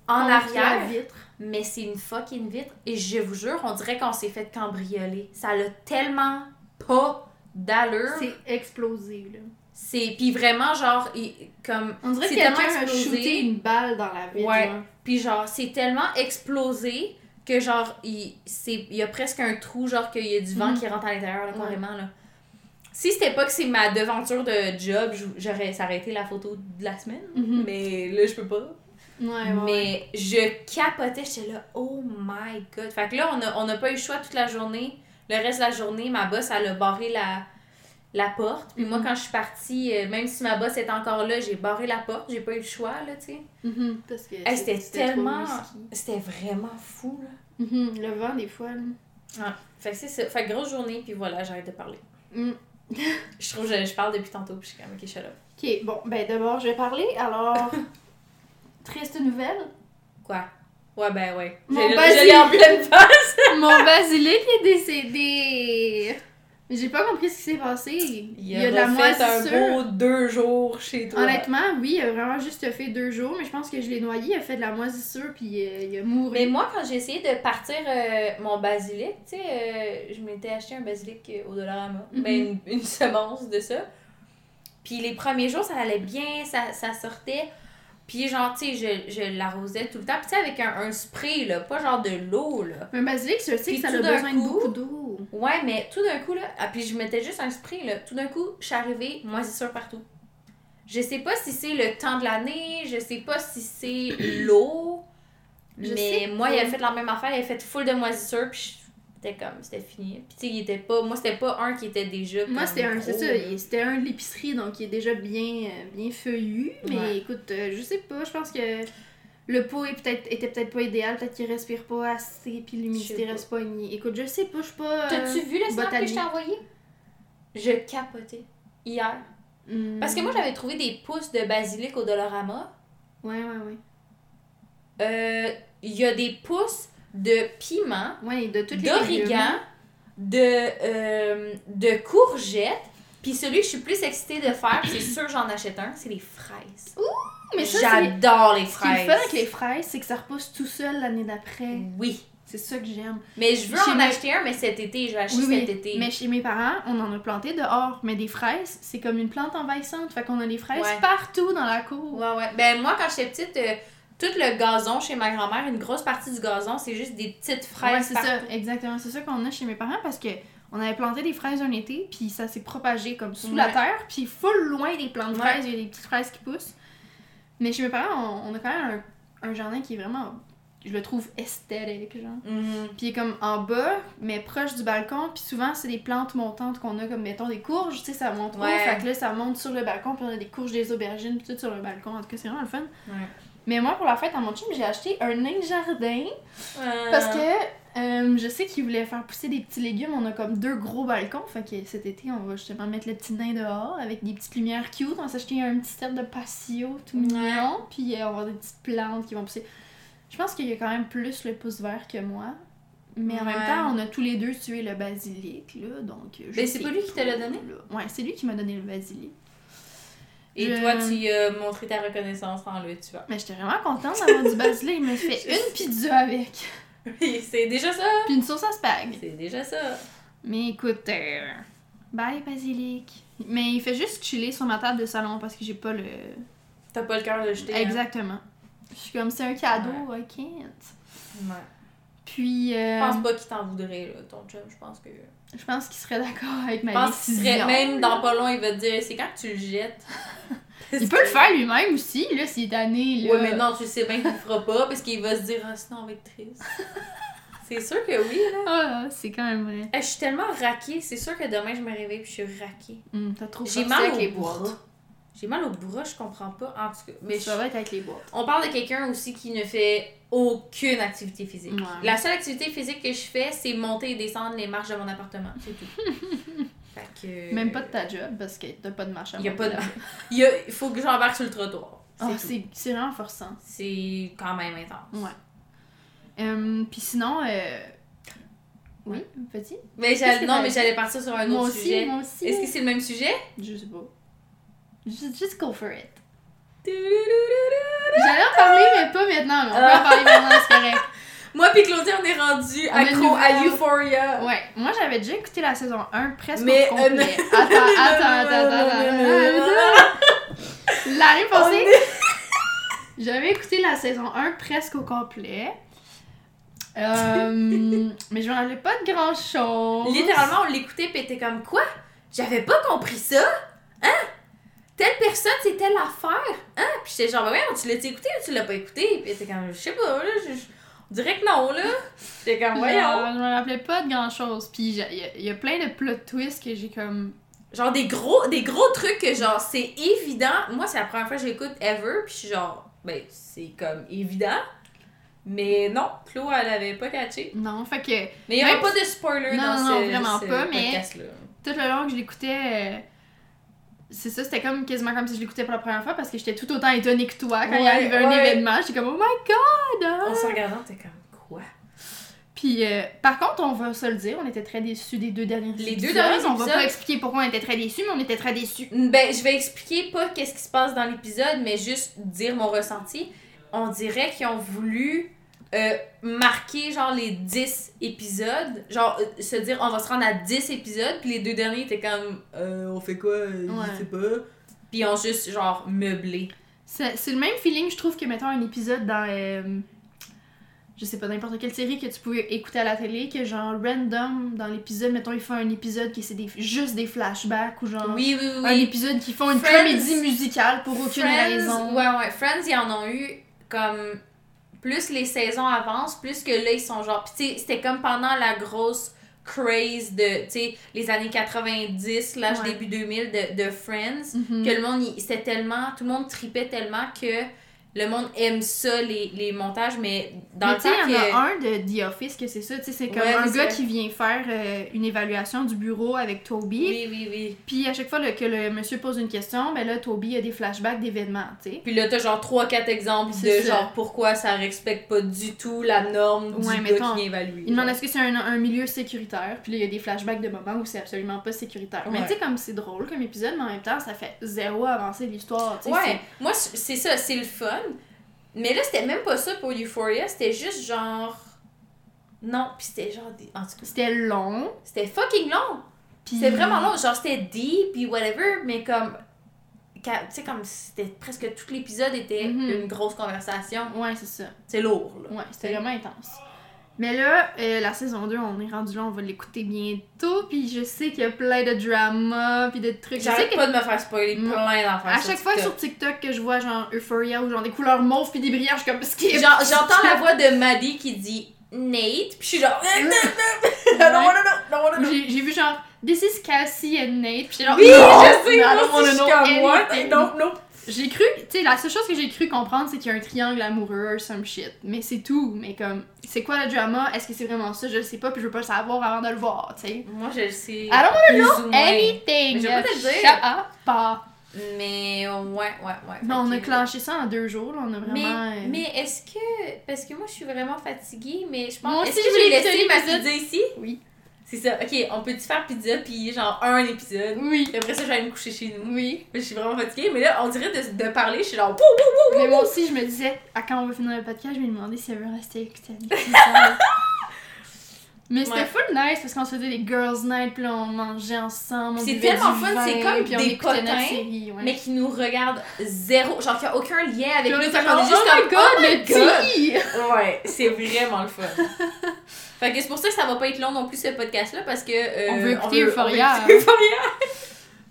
en arrière. vitre. Mais c'est une fucking vitre. Et je vous jure, on dirait qu'on s'est fait cambrioler. Ça l'a tellement pas d'allure. C'est explosé, là. C'est puis vraiment genre comme on dirait que quelqu'un a shooté une balle dans la vitre. Ouais. Puis genre c'est tellement explosé que genre, il, il y a presque un trou, genre qu'il y a du vent mhm. qui rentre à l'intérieur, là, carrément, là. Si c'était pas que c'est ma devanture de job, j'aurais s'arrêté la photo de la semaine. Mhm. Mais là, je peux pas. Ouais, mais je capotais, j'étais là, oh my god. Fait que là, on n'a on a pas eu le choix toute la journée. Le reste de la journée, ma boss, elle a barré la, la porte. Puis moi, mhm. quand je suis partie, euh, même si ma boss est encore là, j'ai barré la porte. J'ai pas eu le choix, là, tu sais. Parce que c'était tellement... C'était vraiment fou, là. Mhm, le vent, des fois, là. Ah, fait que c'est ça. Fait que grosse journée, puis voilà, j'arrête de parler. Mm. je trouve que je, parle depuis tantôt, puis je suis comme, ok, shut up. Ok, bon, ben d'abord, je vais parler. Alors, triste nouvelle. Quoi? Ouais, ben ouais. Mon basilic... en pleine face. Mon basilic est décédé. Mais j'ai pas compris ce qui s'est passé. Il, y a, de la moisissure. un beau deux jours chez toi. Honnêtement, oui, il a vraiment juste fait deux jours, mais je pense que je l'ai noyé, il a fait de la moisissure, puis euh, il a mouru. Mais moi, quand j'ai essayé de partir euh, mon basilic, tu sais, euh, je m'étais acheté un basilic au Dollarama, mm ben, une, semence de ça. Puis les premiers jours, ça allait bien, ça, ça sortait. Puis genre, tu sais, je, je l'arrosais tout le temps. Puis tu sais, avec un, un, spray, là, pas genre de l'eau, là. Un basilic, je sais que ça a besoin de beaucoup d'eau. Ouais, mais tout d'un coup, là, ah, puis je mettais juste un spray, là. Tout d'un coup, je suis arrivée, moisissure partout. Je sais pas si c'est le temps de l'année, je sais pas si c'est l'eau. Mais moi, il a fait la même affaire, il a fait full de moisissure, puis c'était comme c'était fini puis tu sais il était pas moi c'était pas un qui était déjà moi c'était un c'est ça c'était un de l'épicerie donc il est déjà bien euh, bien feuillu mais écoute euh, je sais pas je pense que le pot est peut-être était peut-être pas idéal, peut-être qu'il respire pas assez, puis Je l'humidité reste pas ni- Écoute, je sais pas, je suis pas. euh, T'as-tu vu le snap que je t'ai envoyé? Je capotais. Hier. hmm, Parce que moi, j'avais trouvé des pousses de basilic au Dolorama. Ouais, ouais, ouais. Euh, Il y a des pousses de piment, de d'origan, de, euh, de courgettes. Puis celui que je suis plus excitée de faire, c'est sûr que j'en achète un, c'est les fraises. Mais ça, c'est. J'adore les Ce qui est fraises. fun avec les fraises, c'est que ça repousse tout seul l'année d'après. Oui. C'est ça que j'aime. Mais je veux Chez en mes- acheter un, mais cet été. Je vais acheter Oui, oui. cet été. Mais chez mes parents, on en a planté dehors. Mais des fraises, c'est comme une plante envahissante. Fait qu'on a des fraises Ouais. partout dans la cour. Ouais, ouais. Ben, moi, quand j'étais petite, euh, tout le gazon chez ma grand-mère, une grosse partie du gazon, c'est juste des petites Ouais, fraises c'est ça, exactement. C'est ça qu'on a chez mes parents parce que on avait planté des fraises un été, puis ça s'est propagé comme sous la Ouais. terre, puis full loin des plantes de Ouais. fraises, il y a des petites fraises qui poussent. Mais chez mes parents, on, on a quand même un, un jardin qui est vraiment, je le trouve esthétique, genre. Mhm. Puis il est comme en bas, mais proche du balcon, puis souvent c'est des plantes montantes qu'on a comme mettons des courges, tu sais, ça monte haut, Ouais. fait que là ça monte sur le balcon, puis on a des courges, des aubergines, puis tout sur le balcon. En tout cas, c'est vraiment le fun. Mais moi, pour la fête à mon chum, j'ai acheté un nain de jardin. Euh, Parce que euh, je sais qu'il voulait faire pousser des petits légumes. On a comme deux gros balcons. Fait que cet été, on va justement mettre le petit nain dehors avec des petites lumières cute. On s'est acheté un petit set de patio tout mignon. Puis euh, on va avoir des petites plantes qui vont pousser. Je pense qu'il y a quand même plus le pouce vert que moi. Mais en même temps, on a tous les deux tué le basilic, là, donc... je Mais c'est sais pas lui qui te l'a donné? là. Ouais, c'est lui qui m'a donné le basilic. Et Je- toi, tu as montré ta reconnaissance en lui, tu vois. Mais j'étais vraiment contente d'avoir du basilic. Il m'a fait une pizza avec. Oui, c'est déjà ça. Puis une sauce à spag. C'est déjà ça. Mais écoute, euh, bye basilic. Mais il fait juste chiller sur ma table de salon parce que j'ai pas le. T'as pas le cœur de jeter. hein? Exactement. Je suis comme c'est un cadeau, I can't. Ouais. Puis, Je euh, pense pas qu'il t'en voudrait, là, ton chum. Je pense que. Je pense qu'il serait d'accord avec ma Je pense qu'il serait même dans pas long, il va te dire c'est quand que tu le jettes? Il peut le faire lui-même aussi, là, s'il est tanné, là. Ouais, mais non, tu sais bien qu'il le fera pas parce qu'il va se dire ah, sinon on va être triste. c'est sûr que oui, là. Ah, c'est quand même vrai. Eh, je suis tellement raquée, c'est sûr que demain je me réveille puis je suis raquée. Hum, T'as trop J'ai mal avec les boîtes. J'ai mal au bras, je comprends pas. En tout cas, mais ça je- va être avec les boîtes. on parle de quelqu'un aussi qui ne fait aucune activité physique. Ouais. La seule activité physique que je fais, c'est monter et descendre les marches de mon appartement. C'est tout. fait que... Même pas de ta job parce que t'as pas de marche à Il y a pas de-. Il, y a- faut que j'embarque sur le trottoir. C'est Ah, c'est c'est vraiment forçant. C'est quand même intense. Ouais. Hum, Puis sinon, euh... oui, vas-y. Mais non, mais j'allais partir sur un Moi autre aussi, sujet. moi aussi. Est-ce que c'est le même sujet? Je sais pas. Just, just go for it. Moi J'allais en parler, mais pas maintenant. Mais on peut Ah. en parler maintenant, c'est correct. puis Claudia, on est rendu accro à Euphoria. Ouais, moi j'avais déjà écouté la saison 1 presque Mais, au euh, complet. attends, attends, attends, attends, attends. L'année passée, j'avais écouté la saison 1 presque au complet. Euh, mais je me rappelais pas de grand chose. Littéralement, on l'écoutait pis était comme quoi? J'avais pas compris ça. Hein? Telle personne, c'est telle affaire. Hein? Puis j'étais genre, ben ouais, tu l'as écouté ou tu l'as pas écouté? Puis était comme, je sais pas, là, je, on dirait que non, là. J'étais comme, Genre, voyons. je me rappelais pas de grand chose. Puis il y, y a plein de plot twists que j'ai comme. Genre des gros, des gros trucs que genre, c'est évident. Moi, c'est la première fois que j'écoute ever, puis je suis genre, ben, c'est comme évident. Mais non, Chloé, elle avait pas catché. Non, fait que Mais il y avait Même pas de spoiler Non, dans non, ce, non, vraiment ce pas, mais- tout le long que je l'écoutais, euh, c'est ça, c'était comme quasiment comme si je l'écoutais pour la première fois parce que j'étais tout autant étonnée que toi quand il Ouais, arrivait un ouais. événement. J'étais comme, oh my god! hein? On se regardant, t'es comme, quoi? Puis, euh, par contre, on va se le dire, on était très déçus des deux derniers Les épisodes. deux derniers On va épisodes- pas expliquer pourquoi on était très déçus, mais on était très déçus. Ben, je vais expliquer pas qu'est-ce qui se passe dans l'épisode, mais juste dire mon ressenti. On dirait qu'ils ont voulu euh, marquer genre les 10 épisodes. Genre, euh, se dire on va se rendre à 10 épisodes, puis les deux derniers étaient comme euh, on fait quoi? Je sais pas. Puis ont juste genre meublé. C'est c'est le même feeling, je trouve, que mettons un épisode dans. je sais pas, n'importe quelle série que tu pouvais écouter à la télé, que genre random dans l'épisode, mettons, ils font un épisode qui c'est des, juste des flashbacks ou genre. Oui, oui, oui. Un épisode qui font une Friends- comédie musicale pour aucune Friends, raison. Ouais, ouais. Friends, ils en ont eu comme. Plus les saisons avancent, plus que là, ils sont genre. Puis, tu sais, c'était comme pendant la grosse craze de, tu sais, les années 90, l'âge Ouais. début 2000 de, de Friends, Mhm. que le monde, c'était tellement. Tout le monde tripait tellement que le monde aime ça, les, les montages, mais dans Mais le temps il y en a un de The Office que c'est ça. C'est comme Ouais, un gars qui vient faire euh, une évaluation du bureau avec Toby. Oui, oui, oui. Puis à chaque fois que le monsieur pose une question, ben là, Toby a des flashbacks d'événements, tu sais. Puis là, t'as genre 3-4 exemples de ça. genre pourquoi ça respecte pas du tout la norme du Ouais, gars mettons, qui vient évaluer. Il demande est-ce que c'est un, un milieu sécuritaire, puis là, il y a des flashbacks de moments où c'est absolument pas sécuritaire. Mais tu sais, comme c'est drôle comme épisode, mais en même temps, ça fait zéro avancer l'histoire. Ouais, moi, c'est ça, c'est le fun. Mais là, c'était même pas ça pour Euphoria, c'était juste genre. Non, pis c'était genre. Des... En tout cas, C'était long, c'était fucking long. puis... C'était vraiment long. Genre, c'était deep, puis whatever, mais comme. Tu sais, comme c'était presque tout l'épisode était Mhm. une grosse conversation. Ouais, c'est ça. C'est lourd, là. Ouais, c'était vraiment intense. Mais là, euh, la saison 2, on est rendu là, on va l'écouter bientôt, puis je sais qu'il y a plein de drama, puis de trucs. Je sais J'arrête que pas de me faire spoiler Mm. plein d'affaires. à sur chaque fois TikTok. sur TikTok que je vois genre Euphoria ou genre des couleurs mauves puis des brillants, je suis comme skip. Genre, j'entends la voix de Maddie qui dit Nate, puis je suis genre. I don't wanna know, don't wanna know. J'ai vu genre This is Cassie and Nate, puis genre Oui, non, je sais, I moi je suis comme what? Non, non. J'ai cru, tu sais, la seule chose que j'ai cru comprendre, c'est qu'il y a un triangle amoureux, some shit. Mais c'est tout. Mais comme, c'est quoi le drama? Est-ce que c'est vraiment ça? Je le sais pas, puis je veux pas le savoir avant de le voir, tu sais. Moi, je le sais. I don't ou moins. Anything! Mais je vais pas te le dire. Shut up. Mais ouais, ouais, ouais. Mais on a clenché ça en deux jours, là. On a vraiment. euh, mais est-ce que. Parce que moi, je suis vraiment fatiguée, mais je pense. Moi aussi, que je laissé écouter ma pizza ici? Oui. C'est ça. Ok, on peut-tu faire pizza puis genre un épisode? Oui. Puis après ça, je vais aller me coucher chez nous. Oui. Je suis vraiment fatiguée, mais là, on dirait de, de parler, je suis genre. Wouh, wouh, wouh, Mais moi aussi, je me disais, à quand on va finir le podcast, je vais lui demander si elle veut rester écouter. Mais c'était Ouais. full nice parce qu'on se faisait des girls' night, puis là, on mangeait ensemble. C'est tellement du fun, c'est comme puis des potins, série, ouais. Mais qui nous regardent zéro. Genre, qui a aucun lien avec nous. Fait qu'on est juste oh comme. my god, oh my le tea! Ouais, c'est vraiment le fun. fait que c'est pour ça que ça va pas être long non plus ce podcast-là parce que. euh, On veut écouter on veut Euphoria. Euphoria.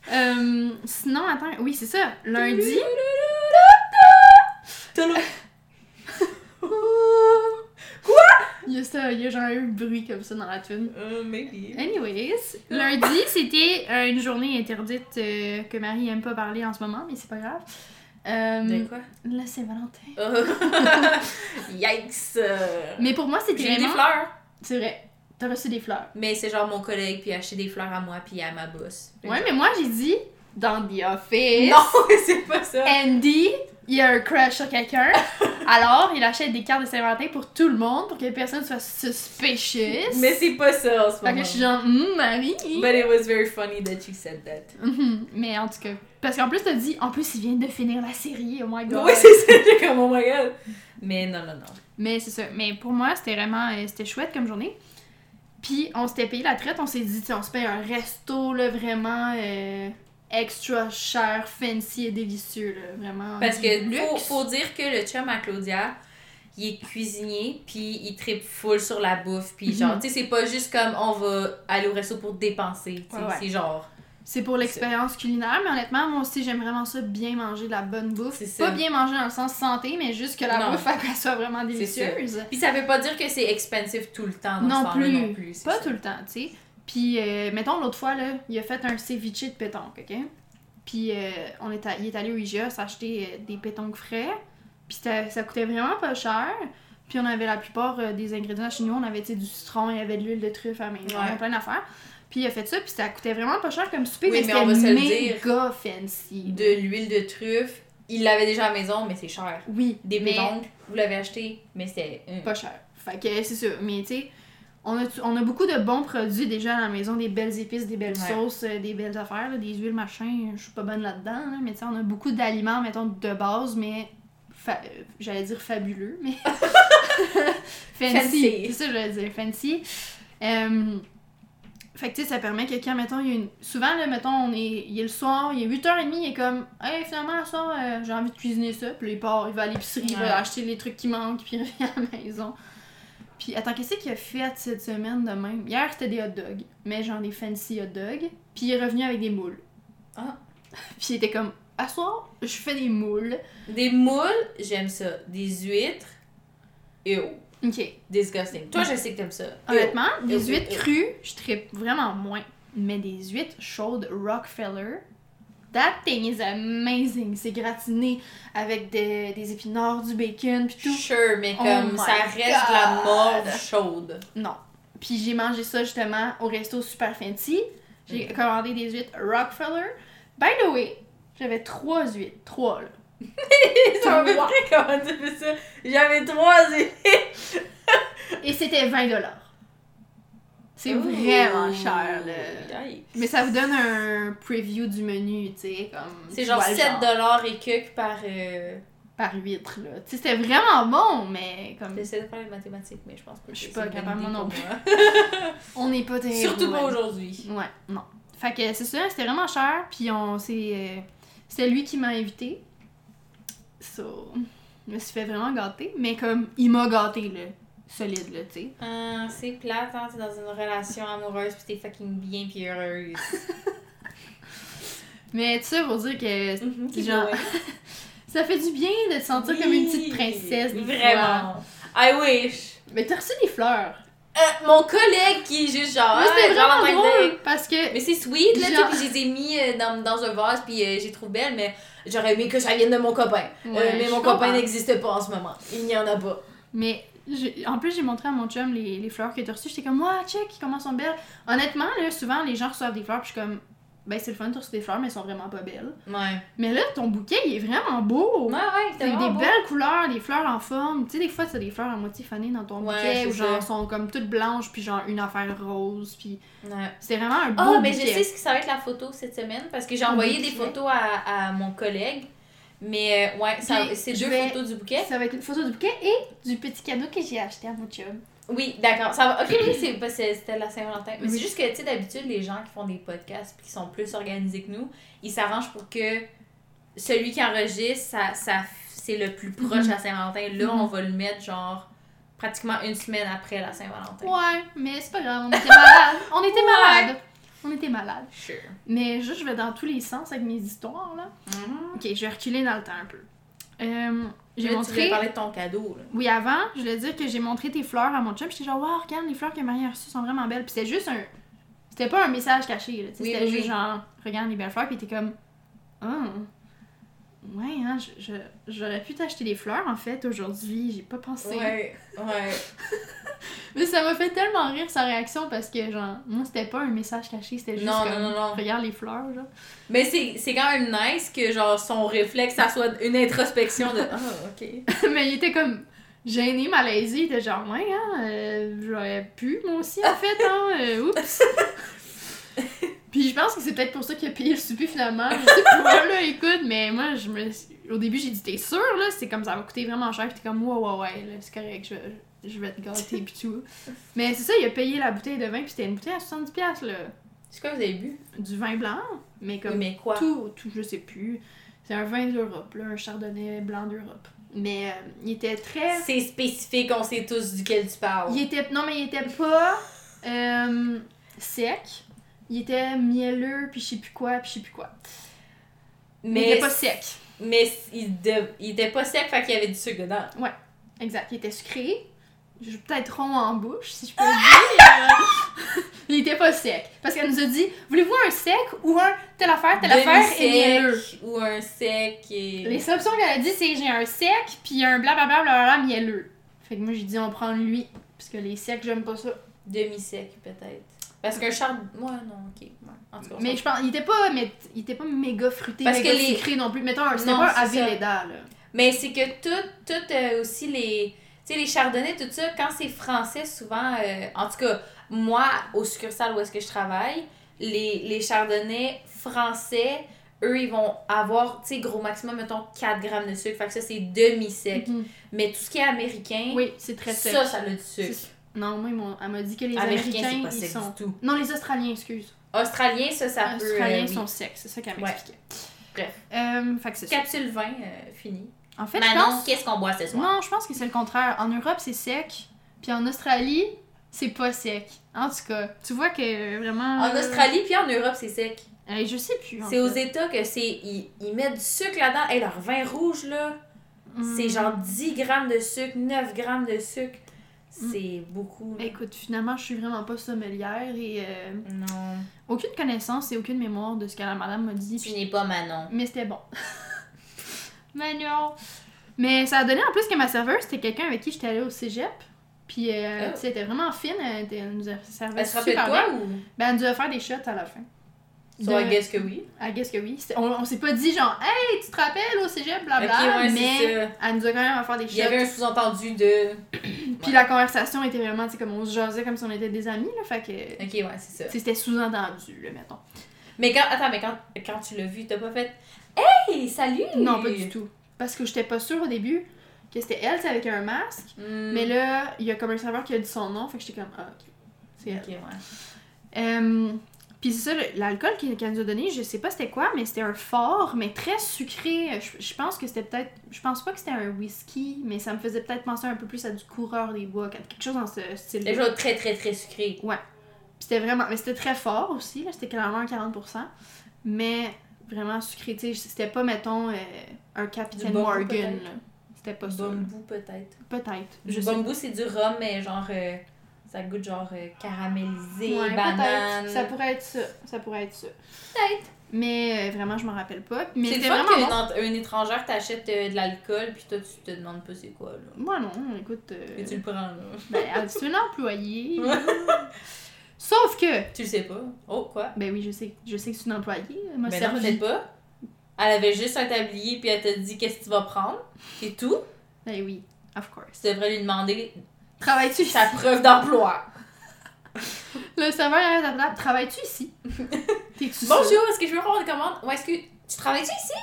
Euh, sinon, attends, oui, c'est ça. Lundi. Il y a ça, il y a genre un bruit comme ça dans la tune. Euh, maybe. Anyways, lundi, c'était euh, une journée interdite euh, que Marie aime pas parler en ce moment, mais c'est pas grave. Euh, De quoi? la Saint-Valentin. Euh, Yikes! Mais pour moi, c'était J'ai eu des vraiment... fleurs. C'est vrai. T'as reçu des fleurs. Mais c'est genre mon collègue, puis il a acheté des fleurs à moi, puis à ma boss. Ouais, mais moi, j'ai dit, dans The Office, Non, c'est pas ça. Andy, il a un crush sur quelqu'un. Alors, il achète des cartes de Saint-Valentin pour tout le monde, pour que personne soit suspicious. Mais c'est pas ça en ce Fait moment. que je suis genre, hum, Marie. But it was very funny that you said that. Mhm. Mais en tout cas, parce qu'en plus, t'as dit, en plus, il vient de finir la série, oh my god. Oui, c'est ça, j'étais comme oh my god. Mais non, non, non. Mais c'est ça. Mais pour moi, c'était vraiment, euh, c'était chouette comme journée. Puis, on s'était payé la traite, on s'est dit, on se paye un resto, là, vraiment euh, extra cher, fancy et délicieux, là, vraiment. Parce que faut, faut dire que le chum à Claudia, il est cuisinier, puis il tripe full sur la bouffe, puis genre, Mhm. tu sais, c'est pas juste comme on va aller au resto pour dépenser, Ouais, ouais. c'est genre. C'est pour l'expérience culinaire, mais honnêtement, moi aussi, j'aime vraiment ça, bien manger de la bonne bouffe. Ça. Pas bien manger dans le sens santé, mais juste que la Non. bouffe, elle soit vraiment délicieuse. Puis ça veut pas dire que c'est expensive tout le temps dans Non ce plus. non plus. Pas ça. tout le temps, tu sais. Puis, euh, mettons, l'autre fois, là, il a fait un ceviche de pétanque, OK? Puis, euh, on est à- il est allé au IGA s'acheter euh, des pétanques frais. Puis, ça coûtait vraiment pas cher. Puis, on avait la plupart des ingrédients chez nous. On avait, du citron, il y avait de l'huile de truffe à la maison, Ouais. plein d'affaires. Puis, il a fait ça, puis ça coûtait vraiment pas cher comme souper, Oui, mais, mais on va se c'était le dire. méga fancy. De l'huile de truffe, il l'avait déjà à la maison, mais c'est cher. Oui, Des mais pétanques, vous l'avez acheté, mais c'était. pas cher. Fait que c'est ça. Mais tu sais, on a, on a beaucoup de bons produits déjà à la maison, des belles épices, des belles Ouais. sauces, euh, des belles affaires, là, des huiles, machin. Je suis pas bonne là-dedans, là, mais tu sais, on a beaucoup d'aliments, mettons, de base, mais fa- euh, j'allais dire fabuleux, mais fancy. Fancy. C'est ça j'allais dire, fancy. Euh, fait que tu sais, ça permet que quand, mettons, il y a une... Souvent, là, mettons, on est... il est le soir, il est 8h30, il est comme, hey, finalement, euh, j'ai envie de cuisiner ça. Puis là, il part, il va à l'épicerie, il va acheter les trucs qui manquent, puis il revient à la maison. Puis attends, qu'est-ce qu'il a fait cette semaine de même? Hier, c'était des hot dogs, mais genre des fancy hot dogs. Puis il est revenu avec des moules. Ah. Puis il était comme, à soir, je fais des moules. Des moules, j'aime ça. Des huîtres, ew. Ok. Disgusting. Toi, je sais que t'aimes ça. Honnêtement, des huîtres crues, je trippe vraiment moins. Mais des huîtres chaudes Rockefeller, that thing is amazing. C'est gratiné avec des, des épinards, du bacon, puis tout. Sure, mais Oh comme ça reste de la morve chaude. Non. Puis j'ai mangé ça justement au resto super fancy. J'ai commandé des huîtres Rockefeller. By the way, j'avais trois huîtres. Trois, là. À peu près comment tu fais ça. J'avais trois huîtres. Et c'était 20 C'est vraiment cher, là. Yikes. Mais ça vous donne un preview du menu, tu sais, comme... C'est genre vois le 7 dollars et quelques par. Euh... par huître, là. Tu sais, c'était vraiment bon, mais comme... J'essaie de faire les mathématiques, mais je pense pas que Je suis c'est pas capable, moi non On n'est pas terrible. Surtout pas aujourd'hui. Ouais, non. Fait que c'est ça, c'était vraiment cher, puis on s'est... euh, C'était lui qui m'a invité. So... Je me suis fait vraiment gâter, mais comme, il m'a gâté, là. Solide, là, tu sais. Ah, c'est plate, hein, t'es dans une relation amoureuse pis t'es fucking bien pis heureuse. Mais tu sais, pour dire que keep Genre, ça fait du bien de te sentir comme une petite princesse, fois. Vraiment. I wish. Mais t'as reçu des fleurs. Euh, mon collègue qui est juste genre. Moi, c'était genre, vraiment de- drôle, parce que... Mais c'est sweet, là, Genre- pis je les ai mis euh, dans, dans un vase, puis euh, j'ai trouvé belle, mais j'aurais aimé que ça vienne de mon copain. Euh, mais mon copain n'existe pas en ce moment. Il n'y en a pas. Mais en plus, j'ai montré à mon chum les, les fleurs que t'as reçues. J'étais comme, ouais, check, comment elles sont belles. Honnêtement, là, souvent, les gens reçoivent des fleurs, puis je suis comme, ben, c'est le fun, t'as reçu des fleurs, mais elles sont vraiment pas belles. Ouais. Mais là, ton bouquet, il est vraiment beau. Ouais, ouais, Avec c'était des beau. belles couleurs, des fleurs en forme. Tu sais, des fois, t'as des fleurs à moitié fanées dans ton Ouais, bouquet, c'est ou genre, sont comme toutes blanches, puis genre, une affaire rose, puis Ouais. c'était vraiment un beau Oh, mais je sais ce que ça va être la photo cette semaine parce que j'ai envoyé des photos à, à mon collègue. Mais euh, ouais, ça- c'est deux vais- photos du bouquet. Ça va être une photo du bouquet et du petit cadeau que j'ai acheté à mon chum. Oui, d'accord. Ça va. Ok, oui, c'est c'était la Saint-Valentin. Mais Oui. c'est juste que, tu sais, d'habitude, les gens qui font des podcasts puis qui sont plus organisés que nous, ils s'arrangent pour que celui qui enregistre, ça, ça, c'est le plus proche Mhm. à Saint-Valentin. Là, Mhm. on va le mettre genre pratiquement une semaine après la Saint-Valentin. Ouais, mais c'est pas grave, on était malades. On était Ouais. On était malades. Sure. Mais juste, je vais dans tous les sens avec mes histoires, là. Mhm. Ok, je vais reculer dans le temps un peu. Euh, j'ai Là, Tu montré... voulais parler de ton cadeau, là. Oui, avant, je voulais dire que j'ai montré tes fleurs à mon chum. J'étais genre, wow, regarde, les fleurs que Marie a reçues sont vraiment belles. Puis c'était juste un. C'était pas un message caché, là. tu Oui, C'était oui, juste oui. genre, regarde les belles fleurs. Puis t'es comme, oh. Ouais, hein, j'aurais pu t'acheter des fleurs en fait aujourd'hui. J'ai pas pensé. Ouais, ouais. Mais ça m'a fait tellement rire sa réaction parce que, genre, moi, c'était pas un message caché. C'était juste Non, comme, non, non, non. regarde les fleurs, genre. Mais c'est c'est quand même nice que genre son réflexe, ça soit une introspection de Ah, ok. Mais il était comme gêné, malaisé. Il était genre, ouais, hein, euh, j'aurais pu, moi aussi, en fait, hein, euh, oups. Puis je pense que c'est peut-être pour ça qu'il a payé le souper finalement. Je sais pas, là, écoute, mais moi, je me... au début, j'ai dit, t'es sûr, là? C'est comme ça va coûter vraiment cher. Puis t'es comme, ouais, ouais, ouais, là, c'est correct, je, je vais te gâter, pis tout. Mais c'est ça, il a payé la bouteille de vin, puis c'était une bouteille à 70$, là. C'est quoi vous avez bu? Du vin blanc, mais comme Oui, mais quoi? tout, tout, je sais plus. C'est un vin d'Europe, là, un chardonnay blanc d'Europe. Mais euh, il était très. C'est spécifique, on sait tous duquel tu parles. Il était. Non, mais il était pas euh, sec. Il était mielleux, puis je sais plus quoi, puis je sais plus quoi. Mais il était pas sec. Mais il, de- il était pas sec, fait qu'il y avait du sucre dedans. Exact. Il était sucré. Je- Peut-être rond en bouche, si je peux le dire. il était pas sec. Parce qu'elle nous a dit voulez-vous un sec ou un telle affaire, telle affaire et mielleux? ou un sec et. Les options qu'elle a dit, c'est j'ai un sec, puis un blablabla, blablabla, mielleux. Fait que moi, j'ai dit, on prend lui. Parce que les secs, j'aime pas ça. Demi-sec, peut-être. Parce qu'un chard. Moi, non, ok. Ouais. En tout cas, Mais je pense, il était pas, mais, il était pas méga fruité, Parce méga que les- sucré non plus. Mettons, un- c'était pas. Avelleda, là. Mais c'est que tout, tout euh, aussi les. Tu sais, les chardonnays, tout ça, quand c'est français, souvent. euh, en tout cas, moi, au succursale où est-ce que je travaille, les, les chardonnays français, eux, ils vont avoir, tu sais, gros maximum, mettons, 4 grammes de sucre. Fait que ça, c'est demi-sec. Mhm. Mais tout ce qui est américain, Oui, c'est très sec. ça, ça a du sucre. Non, moi, ils elle m'a dit que les Américain, Américains, pas ils sont... du tout. Non, les Australiens, excuse. Australien, ça, ça les peut. Australiens euh, oui. sont secs, c'est ça qu'elle Ouais. m'expliquait. Bref. Euh, fait que c'est. Capsule 20, euh, fini? En fait, Manon, pense... qu'est-ce qu'on boit ce soir? Non, je pense que c'est le contraire. En Europe, c'est sec, puis en Australie, c'est pas sec. En tout cas, tu vois que vraiment... En Australie, puis en Europe, c'est sec. euh, je sais plus. C'est aux. États que c'est. Ils, ils mettent du sucre là-dedans. Hey, leur vin rouge, là, c'est Hmm. genre 10 grammes de sucre, 9 grammes de sucre. C'est beaucoup. là. Écoute, finalement, je suis vraiment pas sommelière et euh, Non. aucune connaissance et aucune mémoire de ce que la madame m'a dit. Tu n'es pas Manon. Mais c'était bon. Mais non. Mais ça a donné en plus que ma serveuse, c'était quelqu'un avec qui j'étais allée au cégep. Puis, euh, Oh. tu sais, elle était vraiment fine. Elle, nous a servi Elle se rappelle toi ou? Ben, elle nous a offert des shots à la fin. So, De- I guess que oui. I guess que oui. On, on s'est pas dit genre, hey, tu te rappelles au cégep, blabla. Ok, ouais, c'est mais elle nous a quand même offert des Il shots. y avait un sous-entendu de. Puis la conversation était vraiment, tu comme on se jasait comme si on était des amis, là. Fait que. Ok, ouais, c'est ça. C'était sous-entendu, là, mettons. Mais quand. Attends, mais quand, quand tu l'as vu, t'as pas fait. Hey, salut! Non, pas du tout. Parce que j'étais pas sûre au début que c'était elle, c'est avec un masque. Hmm. Mais là, il y a comme un serveur qui a dit son nom, fait que j'étais comme, ah, ok. C'est elle. Ok, ouais. Euh, Puis c'est ça, l'alcool qu'elle nous a donné, je sais pas c'était quoi, mais c'était un fort, mais très sucré. Je, je pense que c'était peut-être. Je pense pas que c'était un whisky, mais ça me faisait peut-être penser un peu plus à du coureur des bois, quelque chose dans ce style Les choses très, très, très sucrées. C'était vraiment. Mais c'était très fort aussi, là, c'était clairement 40%. Mais vraiment sucré, tu sais, c'était pas, mettons, euh, un Captain bambou, Morgan. C'était pas ça. Bambou, peut-être. Peut-être. Bambou, c'est du rhum, mais genre. euh, ça goûte genre euh, caramélisé, Ouais, banane. Ça pourrait être ça. Ça pourrait être ça. Peut-être. Mais euh, vraiment, je m'en rappelle pas. Mais C'est c'était vraiment qu'une bon. une étrangère t'achète euh, de l'alcool, puis toi, tu te demandes pas c'est quoi, là. Moi non, écoute. euh, Et tu le prends, là. Ben, elle- c'est une employée. Sauf que. Tu le sais pas. Oh, quoi? Ben oui, je sais, je sais que c'est une employée. Mais non, servi. peut-être pas. Elle avait juste un tablier, puis elle t'a dit qu'est-ce que tu vas prendre? C'est tout? Ben oui, of course. Tu devrais lui demander Travailles-tu ici? sa preuve d'emploi? Le serveur derrière ta table, travailles-tu ici? T'es-tu? Bonjour, est-ce que je veux prendre une commande? Ou est-ce que tu travailles-tu ici?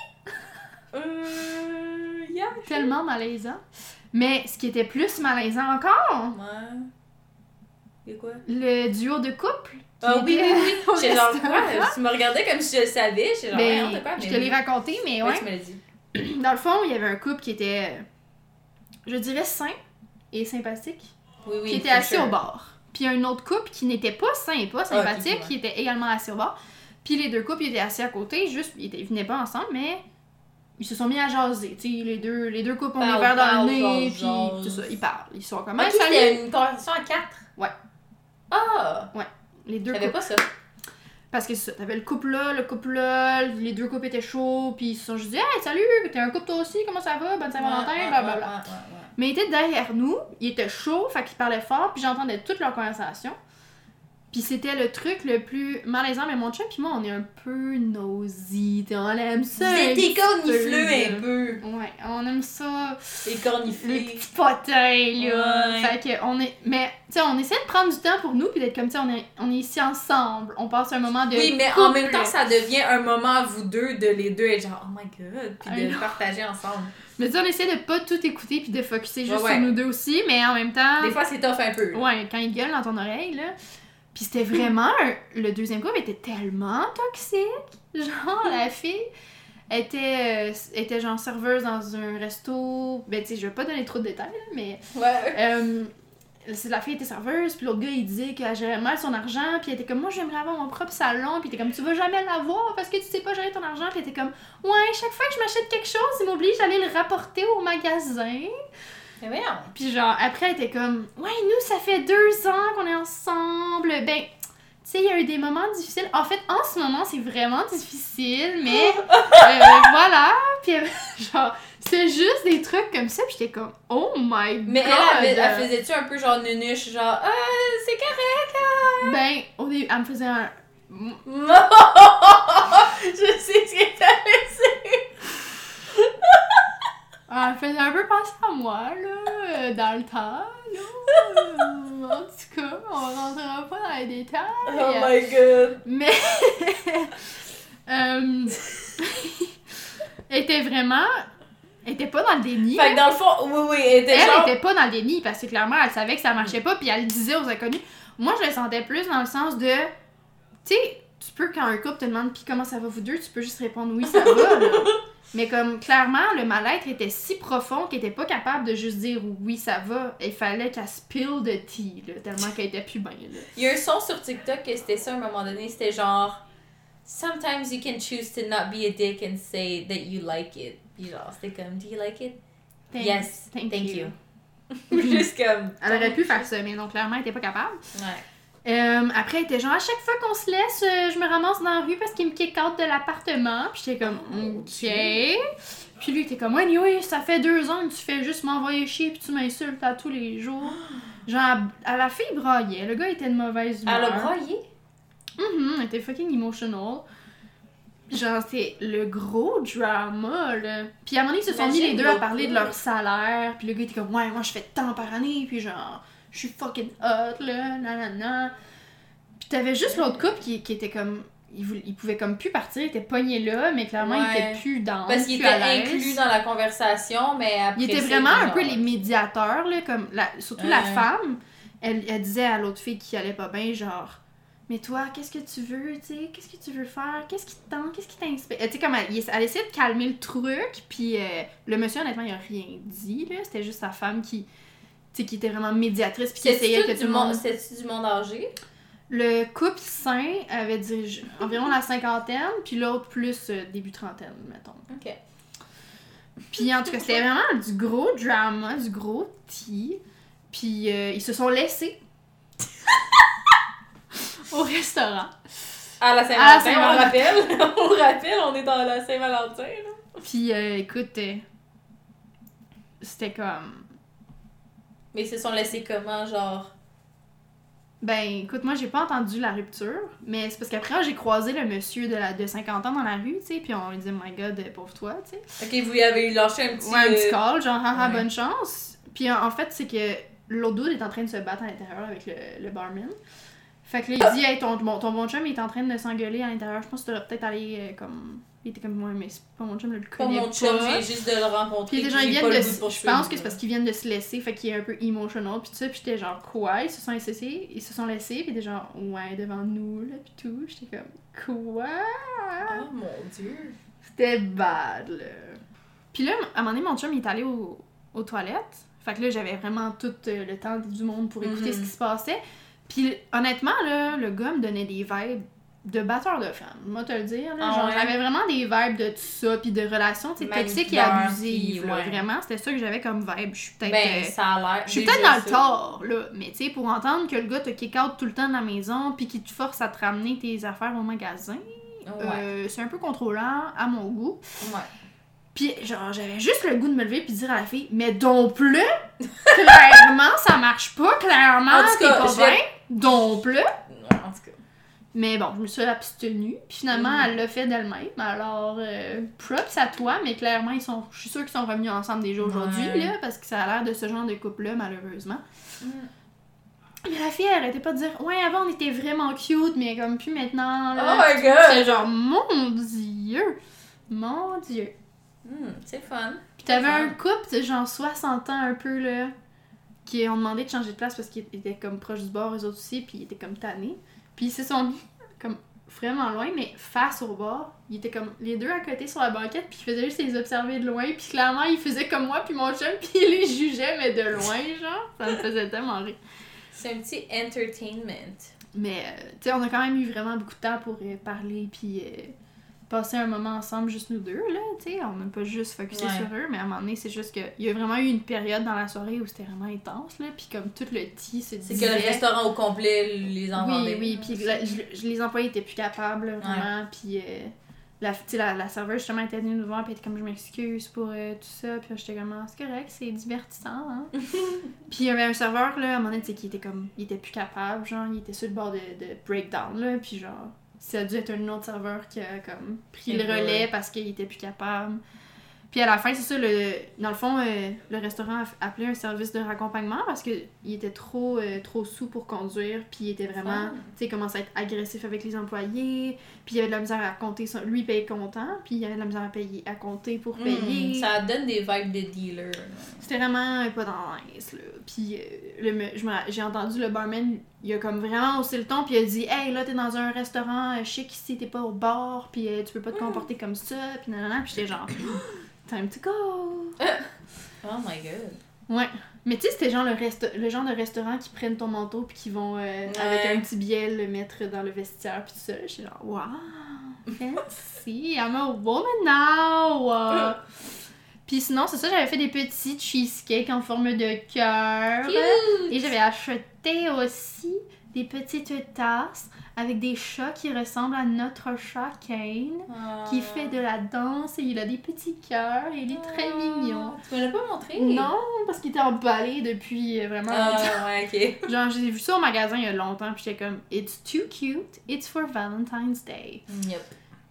Euh. Yeah. Tellement malaisant. Mais ce qui était plus malaisant encore, Ouais. Et quoi? le duo de couple. Ah oui, oui, oui. J'étais genre quoi? Tu me regardais comme si je le savais. Genre, Ben, quoi? je Mais te l'ai raconté, mais Ouais, ouais. tu me l'as dit. Dans le fond, il y avait un couple qui était, je dirais, sain et sympathique, Oui, oui. qui était assis sure. au bar. Puis un autre couple qui n'était pas et pas sympathique, ok, ouais. qui était également assis au bar. Puis les deux couples ils étaient assis à côté, juste, ils, étaient, ils venaient pas ensemble, mais ils se sont mis à jaser. Tu sais, les deux, les deux couples ont des verres dans le nez, puis tout ça, ils parlent. Ils sont comme, Ok, Hey, salut! c'était une conversation à quatre? Ouais. Ah! Les deux J'avais couples. pas ça? Parce que c'est ça, t'avais le couple là, le couple là, les deux couples étaient chauds, puis ils se sont juste dit, hey, salut, t'es un couple toi aussi, comment ça va? Bonne Saint-Valentin, Ouais, ouais, blablabla. ouais, ouais, ouais. Mais ils étaient derrière nous, ils étaient chauds, fait qu'ils parlaient fort, puis j'entendais toute leur conversation. Puis c'était le truc le plus malaisant, mais mon chum puis moi, on est un peu nosy, on aime ça. Vous êtes des cornifleux un peu. Ouais, on aime ça, les corniflés. petits potins, là. Ouais. Fait que on est... Mais, tu sais, on essaie de prendre du temps pour nous, puis d'être comme, tu sais, on est, on est ici ensemble, on passe un moment de Oui, mais en même temps, ça devient un moment à vous deux de les deux être genre, oh my god, puis de partager ensemble. Mais tu sais, on essaie de pas tout écouter, puis de focuser juste Ouais, ouais. sur nous deux aussi, mais en même temps... Des fois, c'est tough un peu. Ouais, quand il gueule dans ton oreille, là. Puis c'était vraiment. un- Le deuxième couple était tellement toxique. Genre, la fille était, euh, était genre serveuse dans un resto. Ben, tu sais, je vais pas donner trop de détails, mais. Ouais. Euh, la fille était serveuse, puis l'autre gars il disait qu'elle gérait mal son argent, puis elle était comme moi j'aimerais avoir mon propre salon, puis il était comme tu vas jamais l'avoir parce que tu sais pas gérer ton argent, puis elle était comme ouais, chaque fois que je m'achète quelque chose, il m'oblige d'aller le rapporter au magasin. Mais voyons. Puis genre, après, elle était comme, ouais, nous, ça fait deux ans qu'on est ensemble. Ben, tu sais, il y a eu des moments difficiles. En fait, en ce moment, c'est vraiment difficile, mais euh, voilà. Puis euh, genre, c'est juste des trucs comme ça. Puis j'étais comme, oh my god. Mais elle, elle faisait-tu un peu genre nunuche, genre, ah, c'est correct. Ben, au début, elle me faisait un. Je sais ce que t'allais dire. Elle me faisait un peu penser à moi, là, euh, dans le temps, là. Euh, en tout cas, on rentrera pas dans les détails. Oh my god. Mais. euh, elle était vraiment. Elle était pas dans le déni. Fait que dans le fond, oui, oui, elle était Elle genre. était pas dans le déni parce que clairement, elle savait que ça marchait pas, puis elle le disait aux inconnus. Moi, je le sentais plus dans le sens de. Tu sais, tu peux, quand un couple te demande, puis comment ça va vous deux, tu peux juste répondre oui, ça va, là. Mais comme clairement, le mal-être était si profond qu'elle était pas capable de juste dire oui, ça va. Il fallait qu'elle spill de tea, là, tellement qu'elle était plus bien, là. Il y a un son sur TikTok que c'était ça à un moment donné, c'était genre Sometimes you can choose to not be a dick and say that you like it. Puis genre, c'était comme Do you like it? Thanks. yes, thank thank, you. you. Ou juste comme. Elle aurait pu faire ça, mais donc clairement, elle était pas capable. Ouais. Euh, après, elle était genre, à chaque fois qu'on se laisse, euh, je me ramasse dans la rue parce qu'il me kick out de l'appartement. Puis j'étais comme, Oh, ok. Puis lui, il était comme, anyway, ça fait deux ans que tu fais juste m'envoyer chier puis tu m'insultes à tous les jours. Genre, à la fille braillait. Le gars était de mauvaise humeur. Elle a broyé? Mhm, elle était fucking emotional. Genre, c'est le gros drama, là. Puis à un moment donné, ils se sont mis les deux à parler de leur salaire. Puis le gars était comme, ouais, moi je fais tant par année. Puis genre, je suis fucking hot, là, nanana. Puis t'avais juste l'autre couple qui, qui était comme. Il, voulait- il pouvait comme plus partir, il était pogné là, mais clairement il était plus dans. Parce qu'il était inclus dans la conversation, mais après. Il était vraiment un peu les médiateurs, là, comme la, surtout la femme. Elle, elle disait à l'autre fille qui allait pas bien, genre, mais toi, qu'est-ce que tu veux, tu sais, qu'est-ce que tu veux faire, qu'est-ce qui te tente, qu'est-ce qui t'inspire. Tu sais, comme elle, elle essayait de calmer le truc, puis euh, le monsieur, honnêtement, il a rien dit, là, c'était juste sa femme qui, sais, qui était vraiment médiatrice, puis qui essayait que tout le monde. c'était-tu du monde âgé? Le couple sain avait dit environ la cinquantaine, puis l'autre plus euh, début trentaine, mettons. Ok. Puis en tout cas, c'était vraiment du gros drama, du gros tea. Puis euh, ils se sont laissés au restaurant. À la Saint-Valentin, Saint-Valentin. on rappelle. on rappelle, on est dans la Saint-Valentin, là. Puis euh, écoute, euh, c'était comme. Mais ils se sont laissés comment, genre? Ben écoute, moi j'ai pas entendu la rupture, mais c'est parce qu'après j'ai croisé le monsieur de, la, de 50 ans dans la rue, tu sais, puis on lui dit, my god, euh, pauvre toi, tu sais. Ok, vous lui avez lâché un petit. Ouais, un petit euh, call, genre, haha, ouais. bonne chance. Puis en, en fait, c'est que l'autre dude est en train de se battre à l'intérieur avec le, le barman. Fait que là, il dit, hey, ton, bon, ton bon chum il est en train de s'engueuler à l'intérieur. Je pense que tu devrais peut-être aller euh, comme. Il était comme, ouais, mais c'est pas mon chum, je le Pas connais mon chum, pas. j'ai juste de le rencontrer. Puis les gens, ils pas viennent de. Je pense que c'est parce qu'ils viennent de se laisser, fait qu'il est un peu emotional, puis tout ça. Puis j'étais genre, quoi? Ils se sont laissés, ils se sont laissés, puis des genre, ouais, devant nous, là, puis tout. J'étais comme, quoi? Oh mon dieu. C'était bad, là. Puis là, à un moment donné, mon chum, il est allé au- aux toilettes. Fait que là, j'avais vraiment tout euh, le temps du monde pour écouter Mhm. ce qui se passait. Puis honnêtement, là, le gars me donnait des vibes de batteur de femmes, moi te le dire. Là. Ah Genre, ouais? j'avais vraiment des vibes de tout ça, puis de relations toxiques et abusives. là. ouais. Vraiment, c'était ça que j'avais comme vibe. Je suis peut-être... Ben, euh, ça a l'air. je suis peut-être dans le tort, là, mais tu sais, pour entendre que le gars te kick out tout le temps de la maison, puis qu'il te force à te ramener tes affaires au magasin, Ouais. euh, c'est un peu contrôlant à mon goût. Ouais. Puis genre, j'avais juste le goût de me lever puis dire à la fille, mais donc plus, clairement, ça marche pas, clairement, t'es pas bien, donc plus. En tout cas. Mais bon, je me suis abstenue, puis finalement, Mhm. elle l'a fait d'elle-même, alors euh, props à toi, mais clairement, ils sont, je suis sûre qu'ils sont revenus ensemble déjà aujourd'hui, Ouais. là, parce que ça a l'air de ce genre de couple-là, malheureusement. Mm. Mais la fille, elle arrêtait pas de dire, ouais, avant, on était vraiment cute, mais comme plus maintenant, Oh my god! C'est genre, mon dieu, mon dieu. Hmm, c'est fun. Puis t'avais un couple, de genre 60 ans un peu, là, qui ont demandé de changer de place parce qu'ils étaient comme proches du bord, eux autres aussi, puis ils étaient comme tannés. Puis ils se sont mis comme vraiment loin, mais face au bord. Ils étaient comme les deux à côté sur la banquette, puis ils faisaient juste les observer de loin. Puis clairement, ils faisaient comme moi, puis mon chum, puis ils les jugeaient, mais de loin, genre. Ça me faisait tellement rire. C'est un petit entertainment. Mais, euh, tu sais, on a quand même eu vraiment beaucoup de temps pour euh, parler, puis euh, passer un moment ensemble, juste nous deux, là, tu sais. On n'a pas juste focusé Ouais. sur eux, mais à un moment donné, c'est juste qu'il y a vraiment eu une période dans la soirée où c'était vraiment intense, là, puis comme tout le tea se C'est que le restaurant au complet les entendait. Oui, oui, puis je- les employés étaient plus capables, là, vraiment, puis... euh, la, la, la serveuse justement était venue nous voir puis était comme je m'excuse pour euh, tout ça puis j'étais comme Ah, c'est correct c'est divertissant hein puis il y avait un serveur là à un moment donné tu sais qui était comme il était plus capable genre il était sur le bord de, de breakdown là puis genre ça a dû être un autre serveur qui a comme pris le relais parce qu'il était plus capable puis à la fin c'est ça le dans le fond euh, le restaurant a appelé un service de raccompagnement parce que il était trop euh, trop sous pour conduire puis il était vraiment tu sais commençait à être agressif avec les employés puis il avait de la misère à compter son... lui il payait comptant puis il avait de la misère à payer à compter pour Hmm, payer ça donne des vibes de dealer. c'était vraiment pas dans l'aise, là. Puis euh, j'ai entendu le barman, il a comme vraiment haussé le ton, puis il a dit Hey, là, t'es dans un restaurant euh, chic ici, t'es pas au bar, puis euh, tu peux pas te comporter comme ça, puis nanana. Puis j'étais genre Time to go! Oh my god. Ouais. Mais tu sais, c'était genre le, resta- le genre de restaurant qui prennent ton manteau, puis qui vont, euh, avec un petit billet, le mettre dans le vestiaire, puis tout ça. J'étais genre Wow! Fancy! I'm a woman now! Puis sinon, c'est ça, j'avais fait des petits cheesecakes en forme de cœur. Et j'avais acheté aussi des petites tasses avec des chats qui ressemblent à notre chat Kane, qui Ah. fait de la danse et il a des petits cœurs et il est très mignon. Tu me l'as pas montré? Non, parce qu'il était emballé depuis euh, vraiment longtemps. Ah, ouais, ok. Genre, j'ai vu ça au magasin il y a longtemps, puis j'étais comme, It's too cute, it's for Valentine's Day. Yep.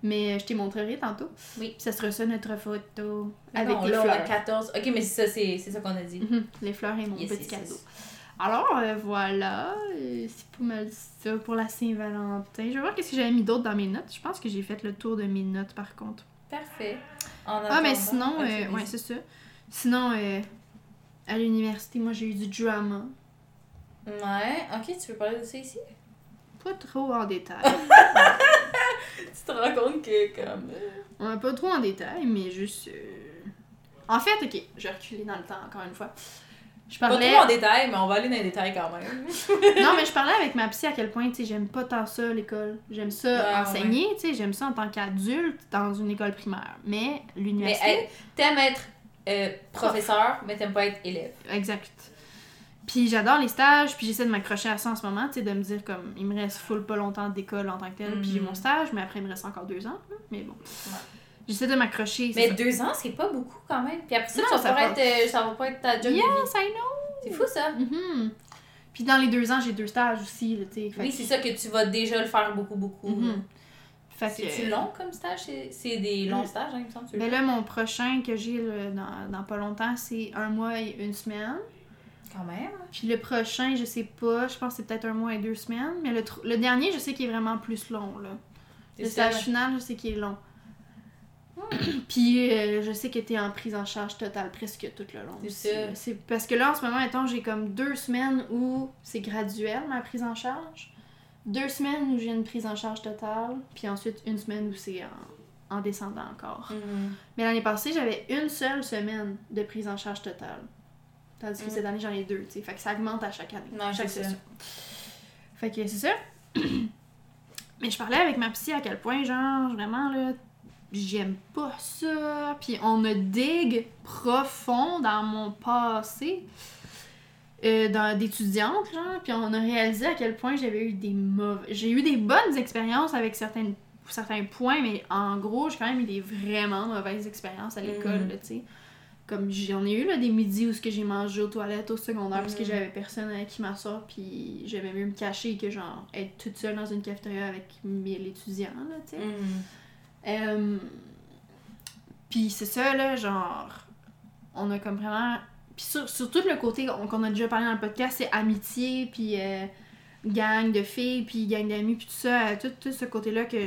Mais euh, je te montrerai tantôt. Oui. Ça sera ça notre photo Avec avec non, les là, on a fleurs. 14. Ok, mais c'est ça, c'est ça qu'on a dit. Mhm, Les fleurs et mon Yes, petit cadeau. Alors euh, voilà, euh, c'est pas mal ça pour la Saint-Valentin. Je vais voir qu'est-ce que j'avais mis d'autre dans mes notes. Je pense que j'ai fait le tour de mes notes par contre. Parfait. En Ah mais sinon, euh, ouais c'est ça. Sinon, euh, à l'université, moi j'ai eu du drama. Ouais, ok, tu veux parler de ça ici? Pas trop en détail. Tu te rends compte que, comme. euh, On va pas trop en détail, mais juste. euh, En fait, ok, je vais reculer dans le temps encore une fois. Je Pas parlais. trop en détail, mais on va aller dans les détails quand même. non, mais je parlais avec ma psy à quel point, tu sais, j'aime pas tant ça l'école. J'aime ça Ouais, enseigner, tu sais, j'aime ça en tant qu'adulte dans une école primaire. Mais mais l'université. hey, t'aimes être euh, professeur, mais t'aimes pas être élève. Exact. Puis j'adore les stages, puis j'essaie de m'accrocher à ça en ce moment, tu sais, de me dire comme, il me reste full pas longtemps d'école en tant que tel, puis j'ai mon stage, mais après il me reste encore deux ans, mais bon. Ouais. J'essaie de m'accrocher. c'est Mais ça. deux ans, c'est pas beaucoup quand même. Puis après ça, Non, ça, va pas être, euh, ça va pas être ta job de vie. Yes, I know! C'est fou ça. Mhm. Puis dans les deux ans, j'ai deux stages aussi, tu sais. Oui, c'est ça que tu vas déjà le faire beaucoup, beaucoup. Fait que- C'est-tu long comme stage? C'est- C'est des longs Mm. stages, hein, il me semble. tu Ben là, mon prochain que j'ai dans, dans pas longtemps, c'est un mois et une semaine. Quand même. Puis le prochain, je sais pas, je pense que c'est peut-être un mois et deux semaines. Mais le, le dernier, je sais qu'il est vraiment plus long, là. Le stage final, je sais qu'il est long. Puis euh, je sais que t'es en prise en charge totale presque tout le long. C'est. C'est parce que là, en ce moment, mettons, j'ai comme deux semaines où c'est graduel, ma prise en charge. Deux semaines où j'ai une prise en charge totale. Puis ensuite, une semaine où c'est en, en descendant encore. Mhm. Mais l'année passée, j'avais une seule semaine de prise en charge totale. Tandis que Mm. cette année, j'en ai deux, tu sais. Fait que ça augmente à chaque année. Non, chaque ça. session. Fait que c'est ça. Mais je parlais avec ma psy à quel point, genre, vraiment, là, j'aime pas ça. Puis on me digue profond dans mon passé euh, d'étudiante, genre. Puis on a réalisé à quel point j'avais eu des mauvais... J'ai eu des bonnes expériences avec certaines certains points, mais en gros, j'ai quand même eu des vraiment mauvaises expériences à l'école, là, tu sais. Comme j'en ai eu là, des midis où ce que j'ai mangé aux toilettes au secondaire parce que Mhm. j'avais personne avec qui m'asseoir, puis j'aimais mieux me cacher que genre être toute seule dans une cafétéria avec 1000 étudiants, là, tu sais. Euh, puis c'est ça, là, genre, on a comme vraiment. Puis sur, sur tout le côté qu'on a déjà parlé dans le podcast, c'est amitié, puis euh, gang de filles, puis gang d'amis, puis tout ça, euh, tout, tout ce côté-là que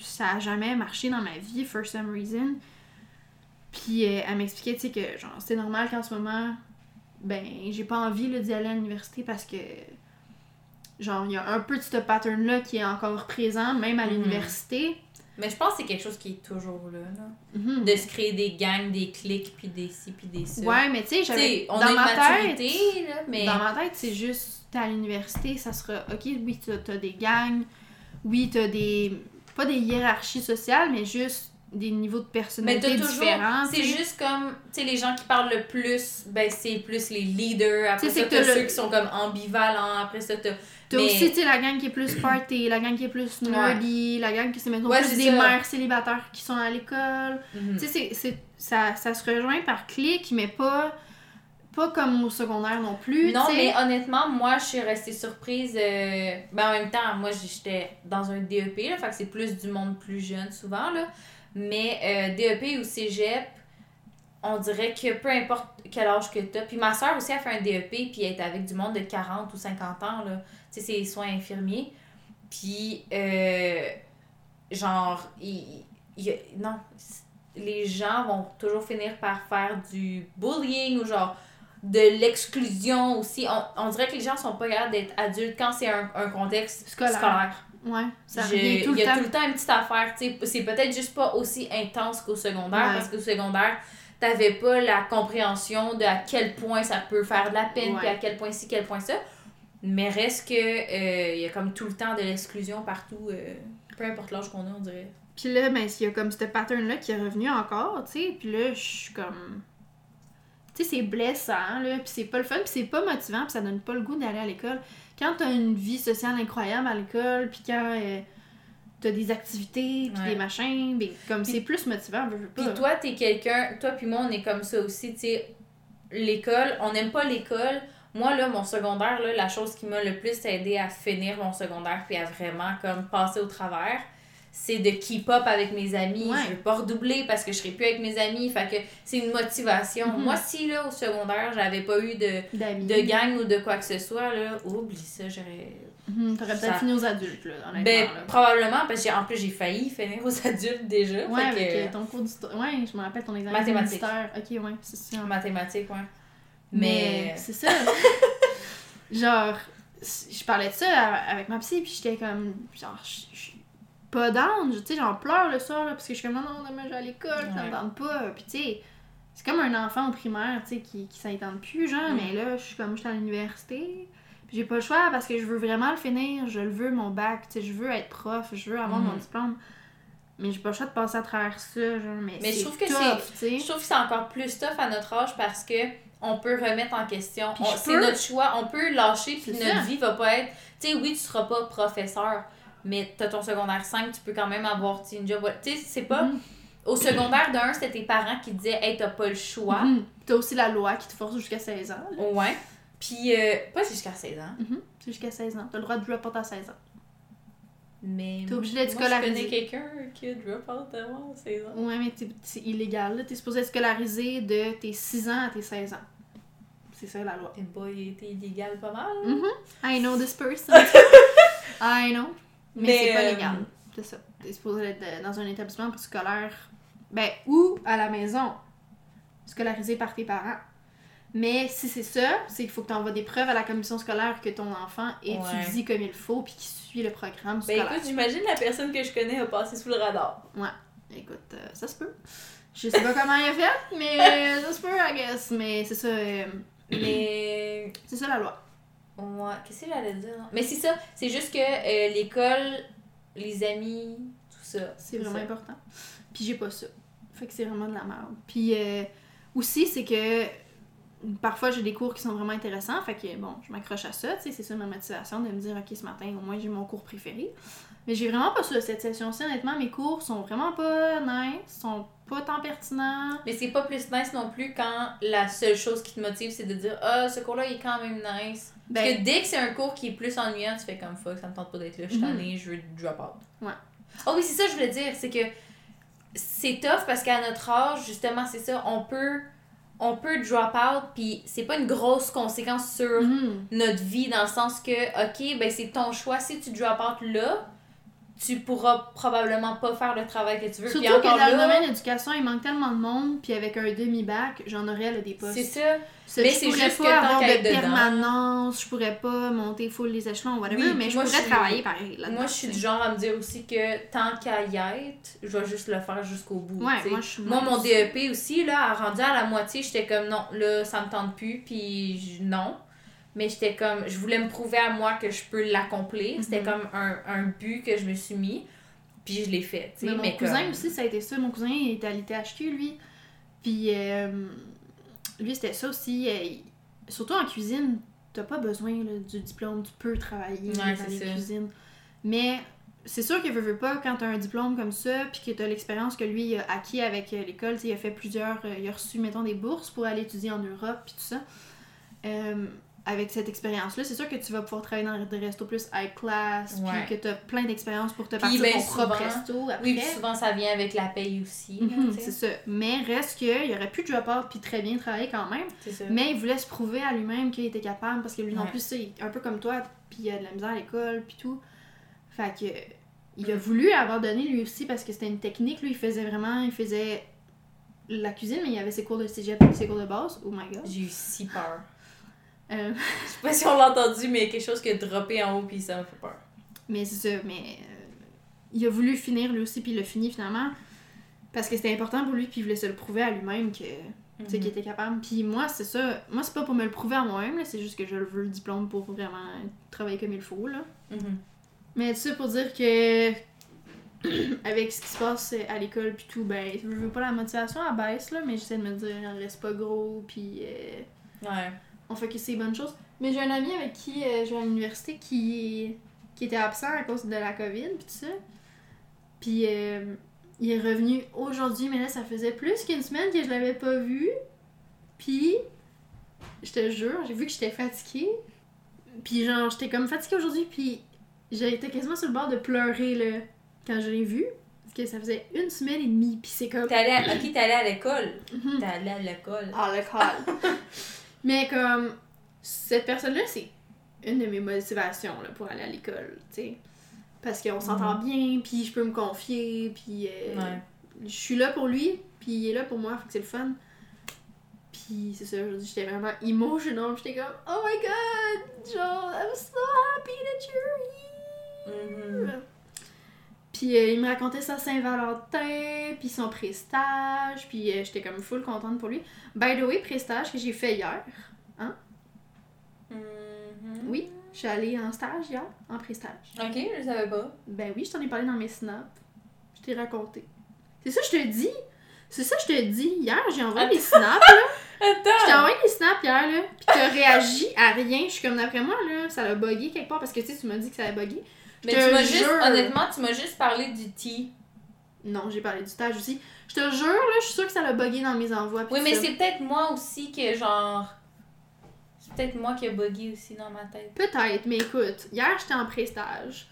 ça a jamais marché dans ma vie, for some reason. Puis euh, elle m'expliquait, tu sais, que genre, c'est normal qu'en ce moment, ben, j'ai pas envie là, d'y aller à l'université parce que, genre, il y a un peu de ce pattern-là qui est encore présent, même à Mhm. l'université. Mais je pense que c'est quelque chose qui est toujours là. là. Mhm. De se créer des gangs, des clics, puis des ci, puis des ça. Ouais, mais tu sais, j'avais on dans a une ma tête, maturité, là, mais. dans ma tête, c'est juste t'es à l'université, ça sera OK, oui, t'as t'as des gangs, oui, t'as des pas des hiérarchies sociales, mais juste des niveaux de Mais personnalité t'as toujours. différents. C'est juste comme. Tu sais, les gens qui parlent le plus, ben c'est plus les leaders. Après Tu sais, ça, t'as le- ceux qui sont comme ambivalents. Après ça, t'as. T'as mais- aussi, tu sais, la gang qui est plus party, la gang qui est plus nerdy, la gang qui c'est maintenant Ouais, plus des ça. mères célibataires qui sont à l'école. Mhm. Tu sais, c'est- ça, ça se rejoint par clic, mais pas, pas comme au secondaire non plus. Non, mais honnêtement, moi, je suis restée surprise. euh, Ben, en même temps, moi, j'étais dans un DEP, là, fait que c'est plus du monde plus jeune, souvent, là. Mais euh, DEP ou cégep, on dirait que peu importe quel âge que t'as. Puis ma soeur aussi a fait un DEP, puis elle est avec du monde de 40 ou 50 ans, là. Tu sais, c'est soins infirmiers. Puis, euh, genre, il, non, les gens vont toujours finir par faire du bullying ou genre de l'exclusion aussi. On, on dirait que les gens sont pas capables d'être adultes quand c'est un, un contexte Scolaire. scolaire. Ouais, ça revient tout Il le y a temps. tout le temps une petite affaire. tu sais, C'est peut-être juste pas aussi intense qu'au secondaire Ouais. parce qu'au secondaire, t'avais pas la compréhension de à quel point ça peut faire de la peine, puis à quel point ci, quel point ça. Mais reste que euh, il y a comme tout le temps de l'exclusion partout, euh, peu importe l'âge qu'on a, on dirait. Puis là, ben, il y a comme ce pattern-là qui est revenu encore, tu sais. Puis là, je suis comme. Tu sais, c'est blessant, là. Puis c'est pas le fun, puis c'est pas motivant, puis ça donne pas le goût d'aller à l'école. Quand t'as une vie sociale incroyable à l'école, puis quand euh, t'as des activités, puis Ouais. des machins, ben, comme c'est plus motivant, je veux pas. Puis toi, t'es quelqu'un, toi puis moi, on est comme ça aussi, tu sais. L'école, on n'aime pas l'école. Moi, là, mon secondaire, là, la chose qui m'a le plus aidé à finir mon secondaire puis à vraiment, comme, passer au travers, c'est de keep up avec mes amis. Ouais. Je veux pas redoubler parce que je serai plus avec mes amis. Fait que c'est une motivation. Mhm. Moi, si, là, au secondaire, j'avais pas eu de, de gang ou de quoi que ce soit, là, oublie ça, j'aurais... Mhm, T'aurais peut-être Ça- fini aux adultes, là, honnêtement. Ben, là. probablement, parce que j'ai- en plus, j'ai failli finir aux adultes déjà. Ouais, fait avec que- euh, ton cours d'histoire. Ouais, je me rappelle ton examen Mathématiques. Ok, ouais, c'est ça. Mathématiques, ouais. Mais Mais... c'est ça. genre, je parlais de ça avec ma psy, puis j'étais comme, genre, je pas down. Tu sais, j'en pleure le soir, là, parce que je suis comme, non, non, demain, je vais à l'école, ça me Ouais. tente pas. Puis tu sais, c'est comme un enfant au primaire, tu sais, qui, qui s'intente plus, genre, Mm. mais là, je suis comme, je suis à l'université. Puis j'ai pas le choix parce que je veux vraiment le finir, je le veux, mon bac, tu sais, je veux être prof, je veux avoir Mm. mon diplôme. Mais j'ai pas le choix de passer à travers ça, genre, mais, Mais je c'est trouve que c'est- Je trouve que c'est encore plus tough à notre âge parce que on peut remettre en question. C'est notre choix. On peut lâcher puis notre ça. vie va pas être. Tu sais, oui, tu seras pas professeur, mais t'as ton secondaire 5, tu peux quand même avoir une job. Tu sais, c'est pas. Mhm. Au secondaire d'un, c'était tes parents qui disaient, hey, t'as pas le choix. Mhm. T'as aussi la loi qui te force jusqu'à 16 ans. là. Ouais. Puis, euh, pas jusqu'à 16 ans. Mhm. C'est jusqu'à 16 ans. T'as le droit de drop out à 16 ans. Mais. T'es obligé d'être moi, Je scolarisé. connais quelqu'un qui a drop out avant 16 ans. Ouais, mais c'est illégal. là. T'es supposé être scolarisé de tes 6 ans à tes 16 ans. C'est ça la loi. T'es pas illégal pas mal. Mhm. I know this person. I know. Mais, Mais, c'est pas euh, légal. C'est ça. T'es supposé être euh, dans un établissement scolaire. Ben, ou à la maison. Scolarisé par tes parents. Mais si c'est ça, c'est qu'il faut que tu envoies des preuves à la commission scolaire que ton enfant étudie comme il faut puis qu'il suit le programme Ben scolaire. écoute, j'imagine la personne que je connais a passé sous le radar. Écoute, euh, ça se peut. Je sais pas comment il a fait, mais ça se peut, I guess. Mais c'est ça, euh, Mais. c'est ça la loi. Ouais, qu'est-ce que j'allais dire? Mais c'est ça, c'est juste que euh, l'école, les amis, tout ça. C'est vraiment ça. important. Puis j'ai pas ça. Fait que c'est vraiment de la merde. Puis euh, aussi, c'est que parfois j'ai des cours qui sont vraiment intéressants. Fait que bon, je m'accroche à ça. Tu sais, c'est ça ma motivation de me dire, ok, ce matin, au moins j'ai mon cours préféré. Mais j'ai vraiment pas ça cette session-ci. Honnêtement, mes cours sont vraiment pas nice, sont pas tant pertinents. Mais c'est pas plus nice non plus quand la seule chose qui te motive, c'est de dire Ah, ce cours-là, il est quand même nice. Parce Ben, que dès que c'est un cours qui est plus ennuyant, tu fais comme fuck, ça me tente pas d'être là, je suis Mhm. tannée, je veux drop out. Ouais. Ah oui, c'est ça que je voulais dire, c'est que c'est tough parce qu'à notre âge, justement, c'est ça, on peut, on peut drop out, puis c'est pas une grosse conséquence sur mhm. notre vie dans le sens que, ok, ben c'est ton choix. Si tu drop out là, tu pourras probablement pas faire le travail que tu veux. Surtout que dans le domaine de l'éducation, il manque tellement de monde, puis avec un demi-bac, j'en aurais là, des postes. c'est ça. Mais c'est juste pas que avoir de dedans- permanence, je pourrais pas monter full les échelons, whatever, Oui, mais je moi, pourrais je suis- travailler pareil. Moi, je suis du genre à me dire aussi que tant qu'à y être, je vais juste le faire jusqu'au bout. Ouais, moi je suis. Moi, mon. DEP aussi, là, à rendu à la moitié, j'étais comme non, là, ça me tente plus, puis non. Mais j'étais comme, je voulais me prouver à moi que je peux l'accomplir. C'était Mhm. comme un, un but que je me suis mis, puis je l'ai fait. Mais mon Mais cousin comme- aussi, ça a été ça. Mon cousin, il était à l'ITHQ, lui. Puis, euh, lui, c'était ça aussi. euh, il- surtout en cuisine, t'as pas besoin là, du diplôme. Tu peux travailler Ouais, dans les ça. cuisines. Mais c'est sûr que veux, veux pas, quand t'as un diplôme comme ça, puis que t'as l'expérience que lui il a acquis avec euh, l'école, il a fait plusieurs. il a reçu, mettons, des bourses pour aller étudier en Europe, puis tout ça. Euh, avec cette expérience-là, c'est sûr que tu vas pouvoir travailler dans des restos plus high class, Ouais. puis que t'as plein d'expérience pour te partir ben, ton propre resto après. Oui, puis souvent, ça vient avec la paye aussi. Mhm, tu c'est ça. Mais reste qu'il il aurait pu drop out puis très bien travailler quand même. C'est ça. Mais il voulait se prouver à lui-même qu'il était capable parce que lui non Ouais. plus, ça, il est un peu comme toi, puis il a de la misère à l'école puis tout. Fait que il a voulu abandonner lui aussi parce que c'était une technique. Lui, il faisait vraiment, il faisait la cuisine, mais il avait ses cours de cégep et ses cours de base. Oh my god. J'ai eu si peur. Euh, Je sais pas si on l'a entendu, mais quelque chose qui a droppé en haut, puis ça me fait peur. mais c'est ça, mais euh, il a voulu finir lui aussi, puis il l'a fini finalement. Parce que c'était important pour lui, puis il voulait se le prouver à lui-même que tu sais, Mhm. qu'il était capable. Puis moi, c'est ça. Moi, c'est pas pour me le prouver à moi-même, là, c'est juste que je le veux le diplôme pour vraiment travailler comme il faut, là. Mais tout ça pour dire que avec ce qui se passe à l'école puis tout, ben, je veux pas la motivation à baisse, là, mais j'essaie de me dire, reste pas gros, puis euh, Ouais. On fait que c'est bonnes choses. Mais j'ai un ami avec qui euh, je vais à l'université qui, qui était absent à cause de la COVID, puis tout ça. Puis euh, il est revenu aujourd'hui, mais là, ça faisait plus qu'une semaine que je l'avais pas vu. Puis, je te jure, j'ai vu que j'étais fatiguée. Puis genre, j'étais comme fatiguée aujourd'hui, puis j'ai été quasiment sur le bord de pleurer, là, quand je l'ai vu. Parce que ça faisait une semaine et demie, puis c'est comme... T'es allé à... Ok, t'es à l'école. Mhm. T'es allé à l'école. Ah, l'école. Mais comme, cette personne-là, c'est une de mes motivations là, pour aller à l'école, tu sais. Parce qu'on s'entend bien, puis je peux me confier, puis euh, Ouais. je suis là pour lui, puis il est là pour moi, fait que c'est le fun. Puis c'est ça, aujourd'hui, j'étais vraiment emotional, j'étais comme, oh my god, genre, I'm so happy that you're here. Mhm. Puis euh, il me racontait sa Saint-Valentin, puis son prestage, puis euh, j'étais comme full contente pour lui. By the way, prestage que j'ai fait hier. Mhm. Oui, je suis allée en stage hier, en prestage. Ok, je savais pas. Ben oui, je t'en ai parlé dans mes snaps. Je t'ai raconté. C'est ça que je te dis? C'est ça que je te dis? Hier, j'ai envoyé des snaps, là. Attends! envoyé des snaps hier, là. Pis t'as réagi à rien. Je suis comme, d'après moi, là, ça a bugué quelque part parce que, tu sais, tu m'as dit que ça a bugué. Mais te tu m'as juste, honnêtement, tu m'as juste parlé du tea. Non, j'ai parlé du stage aussi. Je te jure, là, je suis sûre que ça a bugué dans mes envois. Oui, mais c'est peut-être moi aussi que genre. C'est peut-être moi qui a bugué aussi dans ma tête. Peut-être, mais écoute, hier j'étais en prestage.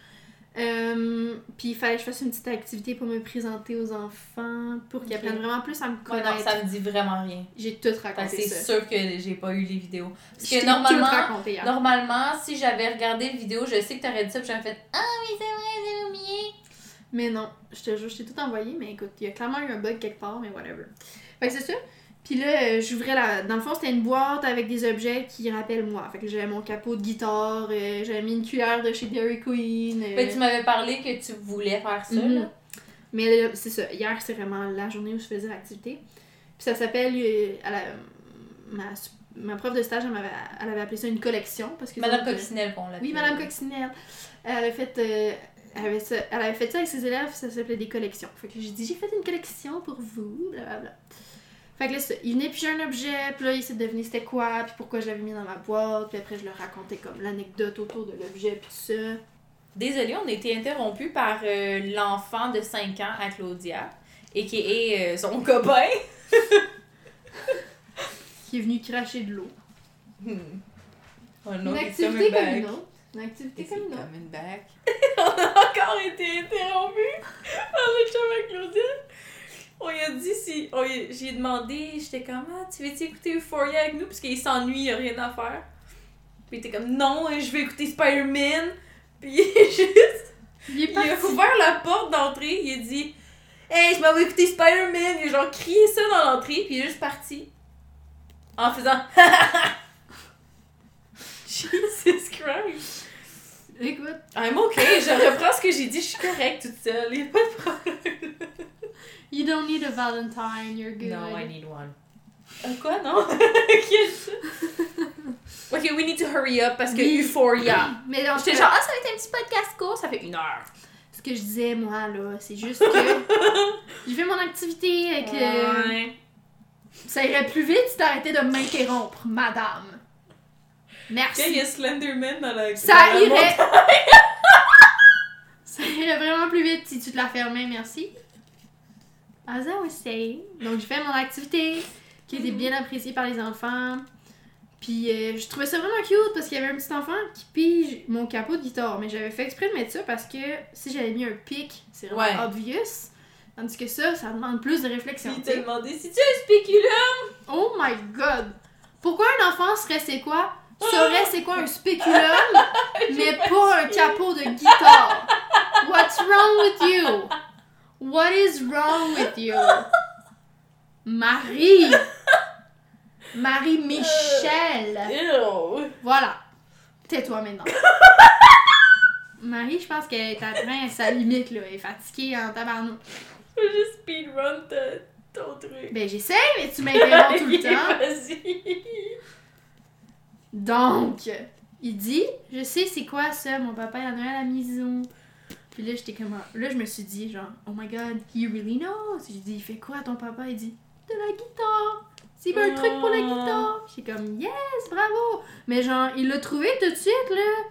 Euh, puis il fallait que je fasse une petite activité pour me présenter aux enfants, pour qu'ils Ok. apprennent vraiment plus à me Ouais, connaître. non, ça me dit vraiment rien. J'ai tout raconté c'est sûr que j'ai pas eu les vidéos. Parce que normalement, raconté normalement, si j'avais regardé le vidéo, je sais que t'aurais dit ça, puis j'aurais fait Ah, mais c'est vrai, j'ai oublié. Mais non, je te jure, je t'ai tout envoyé, mais écoute, il y a clairement eu un bug quelque part, mais whatever. Fait que c'est ça. Puis là, euh, j'ouvrais la. Dans le fond, c'était une boîte avec des objets qui rappellent moi. Fait que j'avais mon capot de guitare, euh, j'avais mis une cuillère de chez Dairy Queen. euh, Mais tu m'avais parlé que tu voulais faire ça, Mhm. là. Mais là, c'est ça. Hier, c'est vraiment la journée où je faisais l'activité. Puis ça s'appelle. euh, a- ma, ma prof de stage, elle, m'avait- elle avait appelé ça une collection. Parce que Madame euh, Coccinelle qu'on l'appelle. Oui, Madame Coccinelle. Elle avait fait. elle, avait ça, elle avait fait ça avec ses élèves, ça s'appelait des collections. Fait que j'ai dit, j'ai fait une collection pour vous, blablabla. Fait que là, ça, il venait piger un objet, puis là, il s'est devenu c'était quoi, puis pourquoi je l'avais mis dans ma boîte, puis après, je leur racontais comme l'anecdote autour de l'objet, puis tout ça. Désolée, on a été interrompu par euh, l'enfant de 5 ans à Claudia, et qui est euh, son copain. Qui est venu cracher de l'eau. Hmm. Oh non, une activité comme une autre. Une activité comme une autre. on a encore été interrompu par le chum à Claudia. On lui a dit si. on lui a- J'ai demandé, j'étais comme, ah, tu veux-tu écouter Euphoria avec nous? Parce qu'il s'ennuie, il a rien à faire. Puis il était comme, non, hein, je vais écouter Spider-Man. Puis il est juste. Il est Il a ouvert la porte d'entrée, il a dit Hey, je m'en vais écouter Spider-Man. Il a genre crié ça dans l'entrée, puis il est juste parti. En faisant Jesus Christ. Écoute, I'm okay, je reprends ce que j'ai dit, je suis correcte toute seule, y a pas de problème. you don't need a Valentine, you're good. No, I need one. Euh, quoi, non? Ok, we need to hurry up parce que Oui. Euphoria. Mais donc, J'étais genre, ah, ça va être un petit podcast court, ça fait une heure. ce que je disais, moi, là, c'est juste que j'ai fait mon activité avec. Ouais. Ça irait plus vite si t'arrêtais de m'interrompre, madame. Tiens, il y Merci. a Slenderman dans la. Ça dans la irait. ça irait vraiment plus vite si tu te la fermais, merci. As I was saying. Donc, j'ai fait mon activité qui était bien appréciée par les enfants. Puis, euh, je trouvais ça vraiment cute parce qu'il y avait un petit enfant qui pige mon capot de guitare. Mais j'avais fait exprès de mettre ça parce que si j'avais mis un pic, c'est vraiment Ouais. obvious. Tandis que ça, ça demande plus de réflexion. Il t'a demandé si tu as un spéculum? Oh my god! Pourquoi un enfant serait c'est quoi? Saurait c'est quoi un spéculum, mais pas un capot de guitare? What's wrong with you? What is wrong with you? Marie! Marie-Michel! Ew. Voilà. Tais-toi maintenant. Marie, je pense qu'elle est atteinte à sa limite, là. Elle est fatiguée en tabarnou. Je vais juste speedrun ton truc. Ben, j'essaie, mais tu m'interromps tout le temps. Vas-y. Donc, il dit Je sais c'est quoi ça, mon papa il en a à la maison. Puis là, j'étais comme. Là, je me suis dit, genre, oh my god, he really knows. J'ai dit, il fait quoi ton papa? Il dit, de la guitare. C'est un truc pour la Ah. guitare. J'étais comme, yes, bravo. Mais genre, il l'a trouvé tout de suite, là.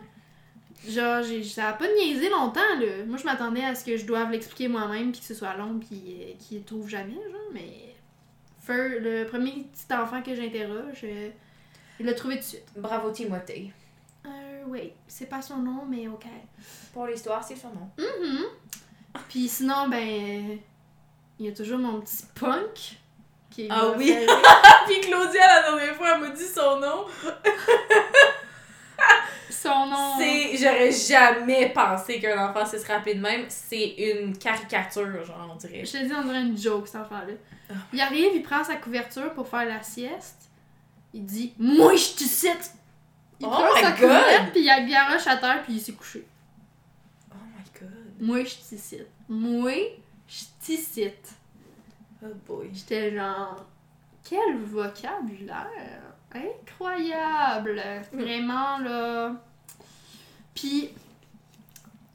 Genre, ça a pas niaisé longtemps, là. Moi, je m'attendais à ce que je doive l'expliquer moi-même, puis que ce soit long, puis euh, qu'il le trouve jamais, genre, mais. Fur, le premier petit enfant que j'interroge, euh, il l'a trouvé tout de suite. Bravo Timothée. Oui, c'est pas son nom, mais ok. Pour l'histoire, c'est son nom. Mhm. Puis sinon, ben. Il y a toujours mon petit punk. Qui Ah oui. Puis Claudia, la dernière fois, elle m'a dit son nom. Son nom. C'est. J'aurais jamais pensé qu'un enfant se serait de même. C'est une caricature, genre, on dirait. Je te dis, on dirait une joke, cet enfant-là. Ah. Il arrive, il prend sa couverture pour faire la sieste. Il dit Moi, je te cite Il Oh prend sa God. couverture, puis il a garoche à terre, puis il s'est couché. Oh my god. Moi, je cite. Moi, je cite. Oh boy. J'étais genre. Quel vocabulaire! Incroyable! Vraiment, là. Puis,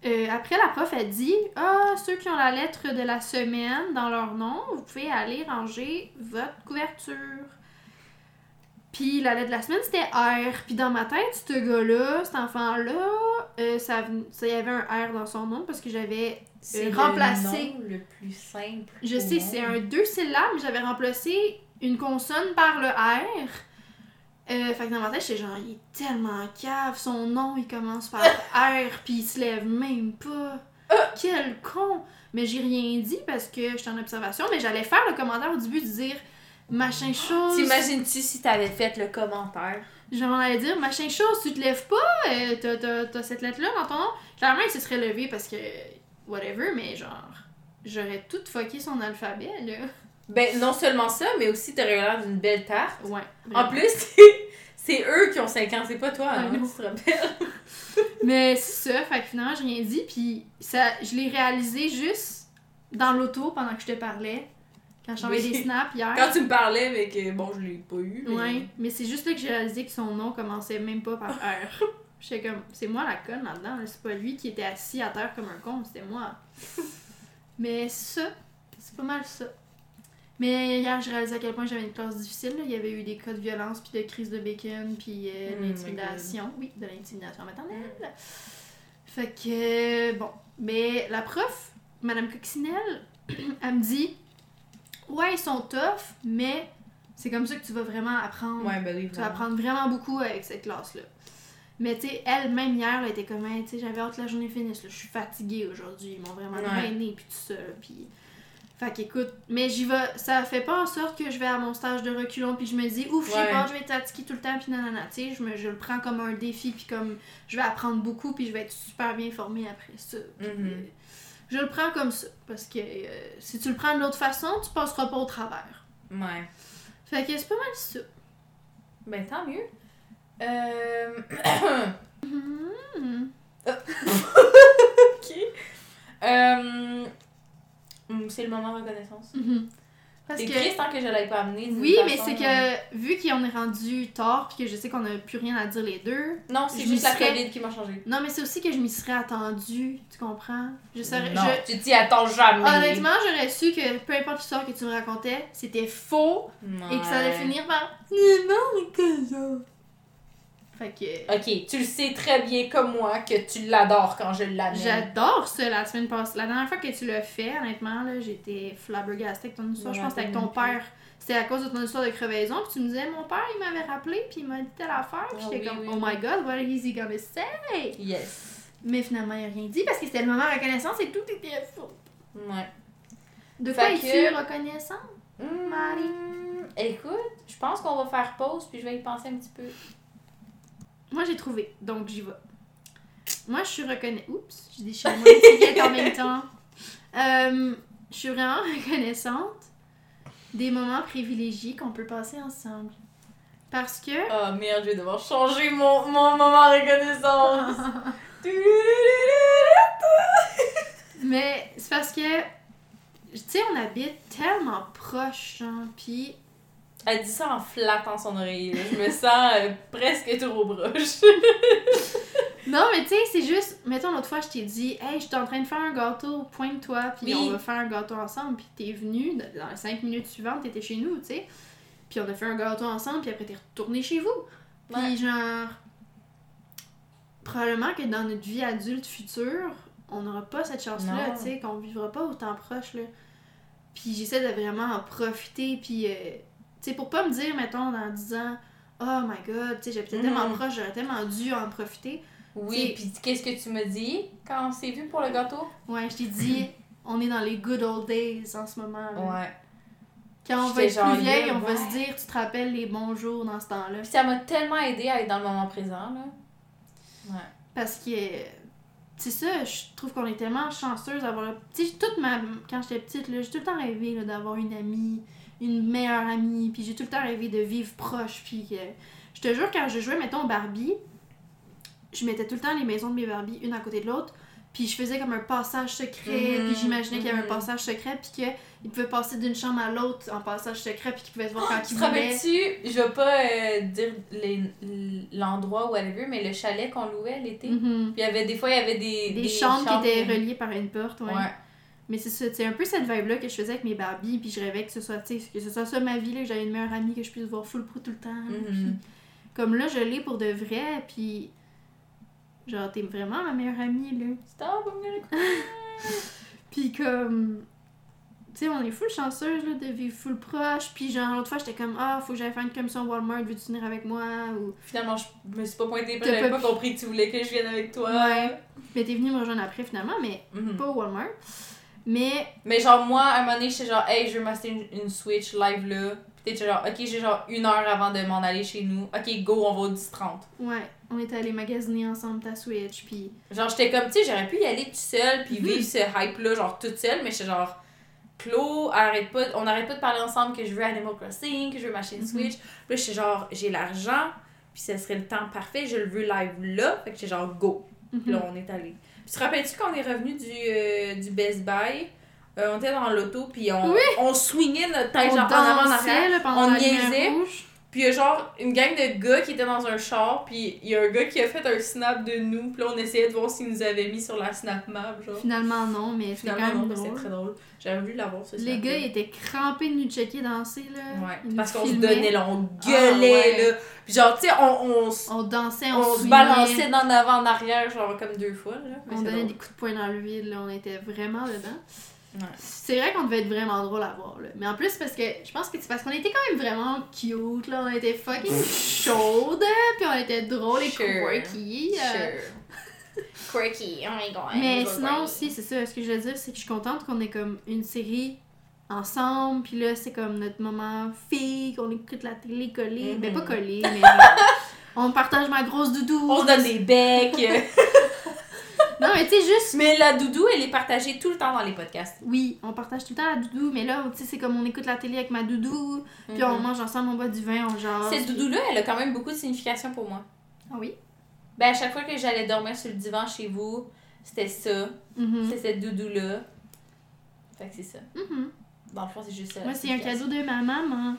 euh, après, la prof a dit Ah, ceux qui ont la lettre de la semaine dans leur nom, vous pouvez aller ranger votre couverture. Puis, la lettre de la semaine, c'était R. Puis, dans ma tête, ce gars-là, cet enfant-là, euh, ça, y avait un R dans son nom parce que j'avais C'est Euh, remplacer. le nom le plus simple. je sais, c'est un deux syllabes, mais j'avais remplacé une consonne par le R. Euh, fait que dans ma tête, j'étais genre, il est tellement cave, son nom il commence par R, puis il se lève même pas. Quel con! Mais j'ai rien dit parce que j'étais en observation, mais j'allais faire le commentaire au début de dire machin chose. T'imagines-tu si t'avais fait le commentaire? J'en allais dire machin chose, tu te lèves pas, euh, t'as- cette lettre-là dans ton nom. Clairement, il se serait levé parce que whatever, mais genre, j'aurais tout fucké son alphabet là. Ben, non seulement ça, mais aussi t'aurais l'air d'une belle tarte. Ouais. En plus, c'est- eux qui ont 5 ans, c'est pas toi, Ah, hein, tu te rappelles? Mais c'est ça, fait que finalement, j'ai rien dit, puis ça, je l'ai réalisé juste dans l'auto pendant que je te parlais, quand j'envoyais des snaps hier. Quand tu me parlais, mais que bon, je l'ai pas eu. Mais... Ouais, mais c'est juste là que j'ai réalisé que son nom commençait même pas par R. J'étais comme, c'est moi la conne là-dedans, là, c'est pas lui qui était assis à terre comme un con, c'était moi. mais ça, c'est pas mal ça. Mais hier, j'ai réalisé à quel point j'avais une classe difficile. là. Il y avait eu des cas de violence, puis de crise de bacon, puis euh, de Mm, l'intimidation. Oui, de l'intimidation maternelle. Fait que, bon. Mais la prof, Madame Coccinelle, elle me dit Ouais, ils sont tough, mais c'est comme ça que tu vas vraiment apprendre. Ouais, ben oui, Tu vas apprendre vraiment beaucoup avec cette classe-là. Mais tu sais, elle, même hier, elle était comme, Hey, tu sais, j'avais hâte que la journée finisse, je suis fatiguée aujourd'hui, ils m'ont vraiment Ouais. drainée, puis tout ça, puis... Fait qu'écoute, mais j'y vais, ça fait pas en sorte que je vais à mon stage de reculon, puis je me dis, ouf, j'ai Ouais. peur, je vais être fatiguée tout le temps, puis nanana, tu sais, je, me- je le prends comme un défi, puis comme, je vais apprendre beaucoup, puis je vais être super bien formée après ça. Mhm. euh, Je le prends comme ça, parce que euh, si tu le prends de l'autre façon, tu passeras pas au travers. Ouais. Fait que c'est pas mal ça. Ben tant mieux. Euh... Mhm. ok. Euh... C'est le moment de reconnaissance. Mhm. Parce C'est que... triste hein, que je l'avais pas amené. Oui, mais c'est euh, que vu qu'on est rendu tard puis que je sais qu'on n'a plus rien à dire les deux. Non, c'est je juste la COVID qui m'a changé. Non, mais c'est aussi que je m'y serais attendue, tu comprends? Je serais. Non, je- tu t'y attends jamais. Honnêtement, j'aurais su que peu importe l'histoire que tu me racontais, c'était faux et que ça allait finir par. Non, que ça. Fait que. Ok, tu le sais très bien comme moi que tu l'adores quand je l'amène. J'adore ça la semaine passée. La dernière fois que tu l'as fait, honnêtement, là, j'étais flabbergastée avec ton histoire. Je pense que c'était avec ton père. C'était à cause de ton histoire de crevaison. Puis tu me disais, mon père, il m'avait rappelé, puis il m'a dit telle affaire. Puis Ah j'étais oui, comme, oui, oh oui. my god, what is he gonna say? Yes. Mais finalement, il a rien dit parce que c'était le moment de reconnaissance et tout était faux. Ouais. De quoi es-tu que- reconnaissant? Marie? Hmm, Écoute, je pense qu'on va faire pause puis je vais y penser un petit peu. Moi, j'ai trouvé, donc j'y vais. Moi, je suis reconnaissante. Oups, j'ai déchiré mon étiquette en même temps. Euh, je suis vraiment reconnaissante des moments privilégiés qu'on peut passer ensemble. Parce que. Oh merde, je vais devoir changer mon, mon moment reconnaissance. Mais c'est parce que. Tu sais, on habite tellement proche, genre, pis. Elle dit ça en flattant son oreille. là. Je me sens euh, presque trop proche. Non, mais tu sais, c'est juste. mettons, l'autre fois, je t'ai dit, hey, je suis en train de faire un gâteau, pointe-toi, puis Oui. on va faire un gâteau ensemble, puis t'es venu, dans les 5 minutes suivantes, t'étais chez nous, tu sais. Puis on a fait un gâteau ensemble, puis après t'es retourné chez vous. Puis Ouais. genre, probablement que dans notre vie adulte future, on n'aura pas cette chance-là, tu sais, qu'on vivra pas autant proche, là. Puis j'essaie de vraiment en profiter, puis, euh, tu sais, pour pas me dire, mettons, dans 10 ans, oh my god, tu sais, j'étais tellement Mhm. proche, j'aurais tellement dû en profiter. Oui, puis qu'est-ce que tu me dis quand on s'est vu pour le gâteau? Ouais, je t'ai dit, on est dans les good old days en ce moment. là. Ouais. Quand on va être plus vieille, on va ouais. se dire, tu te rappelles les bons jours dans ce temps-là. Puis ça m'a tellement aidé à être dans le moment présent, là. Ouais. Parce que, c'est ça, je trouve qu'on est tellement chanceuse d'avoir. Tu sais, toute ma. Quand j'étais petite, là, j'ai tout le temps rêvé d'avoir une amie, une meilleure amie, puis j'ai tout le temps rêvé de vivre proche, puis que. Je te jure, quand je jouais, mettons, Barbie, je mettais tout le temps les maisons de mes Barbie une à côté de l'autre, puis je faisais comme un passage secret, Mhm, puis j'imaginais qu'il y avait un mhm. passage secret, puis qu'il pouvait passer d'une chambre à l'autre en passage secret, puis qu'il pouvait se voir quand Tu il voulait. rappelles-tu, je vais pas euh, dire l'endroit où elle avait mais le chalet qu'on louait l'été? Mhm. Puis il y avait des fois, il y avait des. Des, chambres qui étaient reliées par une porte, ouais. Ouais. Mais c'est ça, c'est un peu cette vibe-là que je faisais avec mes Barbies, puis je rêvais que ce soit, que ce soit ça ma vie, là, que j'avais une meilleure amie, que je puisse voir full pro tout le temps. puis comme là, je l'ai pour de vrai, puis genre, t'es vraiment ma meilleure amie, là. Stop, I'm. Puis comme, tu sais, on est full chanceuse, là, de vivre full proche, puis genre, l'autre fois, j'étais comme, ah, faut que j'aille faire une commission Walmart, veux-tu venir avec moi, ou... Finalement, je me suis pas pointée parce que j'avais pas pas compris que tu voulais que je vienne avec toi. Ouais. Mais t'es venue me rejoindre après, finalement, mais Mhm. pas au Walmart. Mais, Mais genre, moi, à un moment donné, j'étais genre, hey, je veux m'acheter une, une Switch live là. Puis t'étais genre, ok, j'ai genre une heure avant de m'en aller chez nous. Ok, go, on va au 10-30. ouais, on était allés magasiner ensemble ta Switch, puis... Genre, j'étais comme, tu sais, j'aurais pu y aller toute seule, puis Mhm. vivre ce hype-là, genre toute seule, mais j'étais genre, Claude, arrête pas, on arrête pas de parler ensemble que je veux Animal Crossing, que je veux m'acheter une Mhm. Switch. Puis là, j'étais genre, j'ai l'argent, puis ce serait le temps parfait, je le veux live là. Fait que j'étais genre, go. Puis là, on est allé. Puis tu te rappelles-tu quand on est revenu du, euh, du Best Buy? Euh, on était dans l'auto, puis on, Oui. on swingait notre tête on genre en avant en arrière. on niaisait. Puis il y a genre une gang de gars qui étaient dans un char, puis il y a un gars qui a fait un snap de nous, puis là on essayait de voir s'il nous avait mis sur la snap map, genre. Finalement, non, mais c'était quand Finalement, non, même mais c'était drôle. très drôle. J'avais voulu l'avoir, ce Les gars, ils étaient crampés de nous checker danser, là. Ouais, Ils parce qu'on se donnait là, on gueulait, Ah, ouais. là. Puis genre, tu sais, on, on, On dansait, on, on se balançait d'en avant en arrière, genre comme deux fois, là. Mais On donnait drôle. des coups de poing dans le vide, là. On était vraiment dedans. Ouais. C'est vrai qu'on devait être vraiment drôle à voir, là. Mais en plus, parce que je pense que c'est parce qu'on était quand même vraiment cute, là. On était fucking chaude, puis on était drôle et Sure. quirky. euh. Sure. Quirky, oh my god. Mais sinon aussi, c'est ça, ce que je veux dire, c'est que je suis contente qu'on ait comme une série ensemble, puis là, c'est comme notre moment fille, qu'on écoute la télé collée. Mhm. Ben, pas collée, mais genre, on partage ma grosse doudou. On se donne des becs. Non, mais tu sais, juste. Mais la doudou, elle est partagée tout le temps dans les podcasts. Oui, on partage tout le temps la doudou, mais là, tu sais, c'est comme on écoute la télé avec ma doudou, puis on Mhm. mange ensemble, on boit du vin, on jase. Cette doudou-là, elle a quand même beaucoup de signification pour moi. Ah oui? Ben, à chaque fois que j'allais dormir sur le divan chez vous, c'était ça. Mhm. C'était cette doudou-là. Fait que c'est ça. Mhm. Dans le fond, c'est juste ça. Moi, c'est un cadeau de ma maman.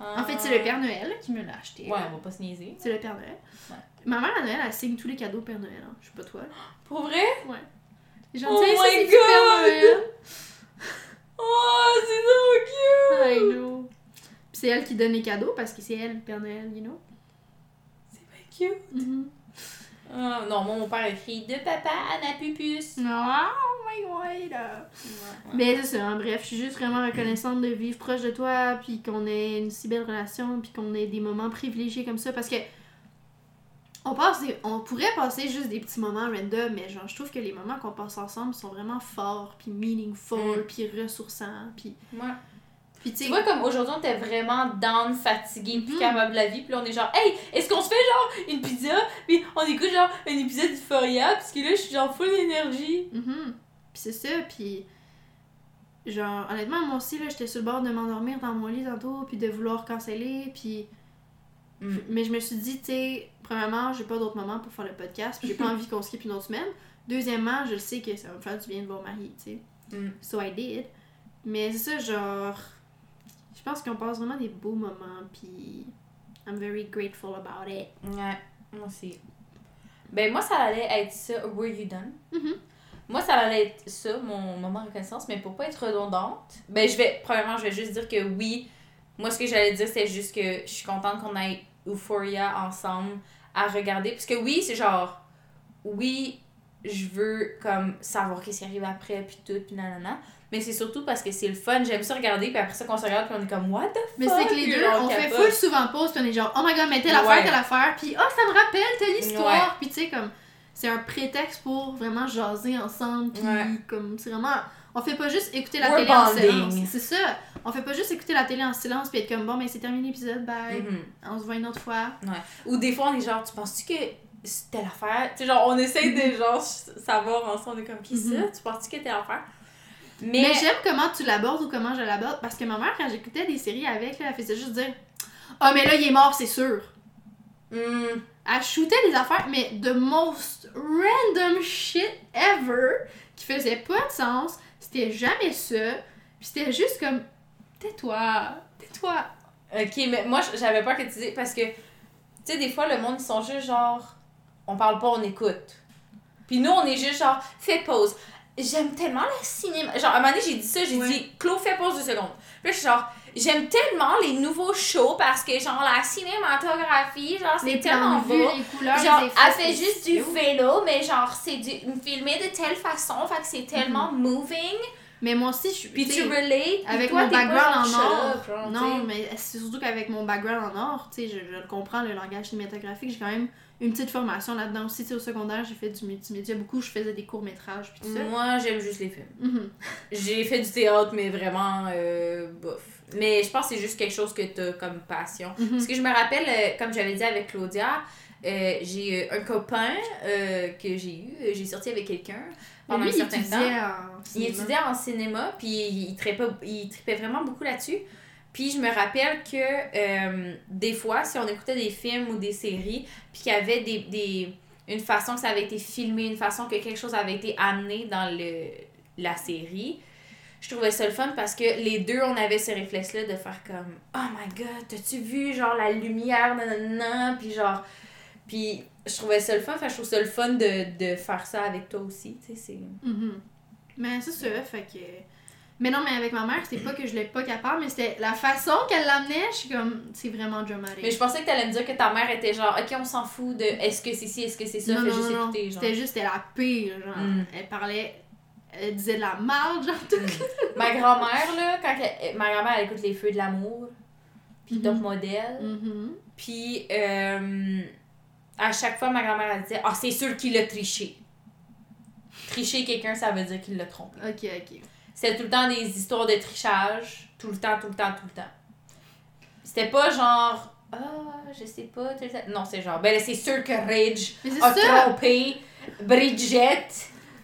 En fait, c'est le Père Noël qui me l'a acheté. Ouais, on va pas se niaiser. C'est le Père Noël. Ouais. Ma mère, à Noël, elle signe tous les cadeaux au Père Noël. Hein. Je sais pas toi. Pour vrai? Gens Oh ça, my du Père God! Noël. Oh, c'est trop cute! I know. Puis c'est elle qui donne les cadeaux parce que c'est elle, le Père Noël, you know. C'est pas cute. Mhm. Ah, non, moi, mon père écrit de papa Anna Pupus. Non. Ouais, ouais. Mais c'est ça, en bref, je suis juste vraiment reconnaissante de vivre proche de toi, puis qu'on ait une si belle relation, puis qu'on ait des moments privilégiés comme ça, parce que on passe des- on pourrait passer juste des petits moments random, mais genre je trouve que les moments qu'on passe ensemble sont vraiment forts, puis meaningful, Mm. puis ressourçants, puis Ouais. Puis tu vois, comme aujourd'hui, on était vraiment down, fatigué, plus Mhm. capable de la vie. Puis là, on est genre, hey, est-ce qu'on se fait genre une pizza? Puis on écoute genre un épisode d'Euphoria. Parce que là, je suis genre full d'énergie. Mhm. Puis c'est ça, puis genre honnêtement moi aussi là, j'étais sur le bord de m'endormir dans mon lit tantôt, puis de vouloir canceller, puis Mm. mais je me suis dit tu sais, premièrement, j'ai pas d'autre moment pour faire le podcast, puis j'ai pas envie qu'on skip une autre semaine. Deuxièmement, je le sais que ça va me faire du bien de voir Marie, tu sais. Mm. So I did. Mais c'est ça genre je pense qu'on passe vraiment des beaux moments, puis I'm very grateful about it. Ouais, moi aussi. Ben, moi, ça allait être ça. Were you done? Mhm. Moi, ça allait être ça, mon moment de reconnaissance, mais pour pas être redondante, ben, je vais, premièrement, je vais juste dire que oui, moi, ce que j'allais dire, c'est juste que je suis contente qu'on ait Euphoria ensemble à regarder. Parce que oui, c'est genre, oui, je veux, comme, savoir qu'est-ce qui arrive après, puis tout, puis nanana. Mais c'est surtout parce que c'est le fun. J'aime ça regarder, puis après ça, qu'on se regarde, puis on est comme, what the fuck? Mais c'est que les deux, on fait full souvent pause, puis on est genre, oh my god, mais telle affaire, Ouais. telle affaire, puis oh, ça me rappelle telle histoire, Ouais. puis tu sais, comme, c'est un prétexte pour vraiment jaser ensemble, puis Ouais. comme, c'est vraiment. On fait pas juste écouter la We're télé en silence. C'est ça. On fait pas juste écouter la télé en silence, puis être comme, bon, mais c'est terminé l'épisode, bye. Mhm. On se voit une autre fois. Ou des fois, on est genre, tu penses-tu que c'est telle affaire? Tu sais, genre, on essaye de, genre, savoir ensemble, on est comme, qui ça? Mhm. Tu penses-tu que telle affaire? Mais, Mais, j'aime comment tu l'abordes ou comment je l'aborde, parce que ma mère, quand j'écoutais des séries avec, là, elle faisait juste dire, oh, mais là, il est mort, c'est sûr. Hmm, Elle shootait des affaires, mais the most random shit ever, qui faisait pas de sens. C'était jamais ça. Puis c'était juste comme, tais-toi, tais-toi. ok, mais moi, j'avais peur que tu dises, parce que, tu sais, des fois, le monde, ils sont juste genre, on parle pas, on écoute. Puis nous, on est juste genre, fais pause. J'aime tellement le cinéma. Genre, à un moment donné, j'ai dit ça, j'ai Ouais. dit, Claude, fais pause deux secondes. Puis je suis genre, j'aime tellement les nouveaux shows parce que, genre, la cinématographie, genre, c'est tellement beau. les couleurs, Genre, les elle fait juste du vélo, mais genre, c'est du filmé de telle façon, fait que c'est tellement moving. Mais moi aussi, je suis. Puis tu tu sais, relate. puis Avec toi, mon background en or. genre, Non, mais c'est surtout qu'avec mon background en or, tu sais, je, je comprends, le langage cinématographique, j'ai quand même une petite formation là-dedans aussi. Tu sais, au secondaire, j'ai fait du multimédia beaucoup, je faisais des courts-métrages, puis tout ça. Moi, j'aime juste les films. Mhm. J'ai fait du théâtre, mais vraiment euh, bof. Mais je pense que c'est juste quelque chose que t'as comme passion. Mhm. Parce que je me rappelle, euh, comme j'avais dit avec Claudia, euh, j'ai un copain euh, que j'ai eu, j'ai sorti avec quelqu'un pendant lui, un il certain temps. étudiait en Il cinéma. étudiait en cinéma, puis il tripait, il tripait vraiment beaucoup là-dessus. Puis je me rappelle que euh, des fois, si on écoutait des films ou des séries, puis qu'il y avait des, des, une façon que ça avait été filmé, une façon que quelque chose avait été amené dans le, la série, je trouvais ça le fun parce que les deux, on avait ce réflexe-là de faire comme Oh my god, t'as-tu vu genre la lumière, nanana, puis genre. Puis je trouvais ça le fun, que je trouve ça le fun de, de faire ça avec toi aussi, tu sais, c'est. Mhm. Mais c'est ça, fait que. Mais non, mais avec ma mère, c'est pas que je l'ai pas capable, mais c'était la façon qu'elle l'amenait, je suis comme, c'est vraiment dramatique. Mais je pensais que t'allais me dire que ta mère était genre, ok, on s'en fout de est-ce que c'est ci, est-ce que c'est ça, non, fais non, juste non, écouter, genre. C'était juste, c'était la pire, genre. Mm. Elle parlait, elle disait de la merde, genre. tout. Ma grand-mère, là, quand elle- ma grand-mère, elle écoute Les Feux de l'amour, puis Mhm. Top Model, Mhm. puis euh, à chaque fois, ma grand-mère, elle disait, ah, c'est sûr qu'il a triché. Tricher quelqu'un, ça veut dire qu'il l'a trompé. Ok, ok. C'était tout le temps des histoires de trichage, tout le temps, tout le temps, tout le temps. C'était pas genre, ah, je sais pas, tel- tel- non, c'est genre, ben là, c'est sûr que Ridge a ça! trompé Bridget.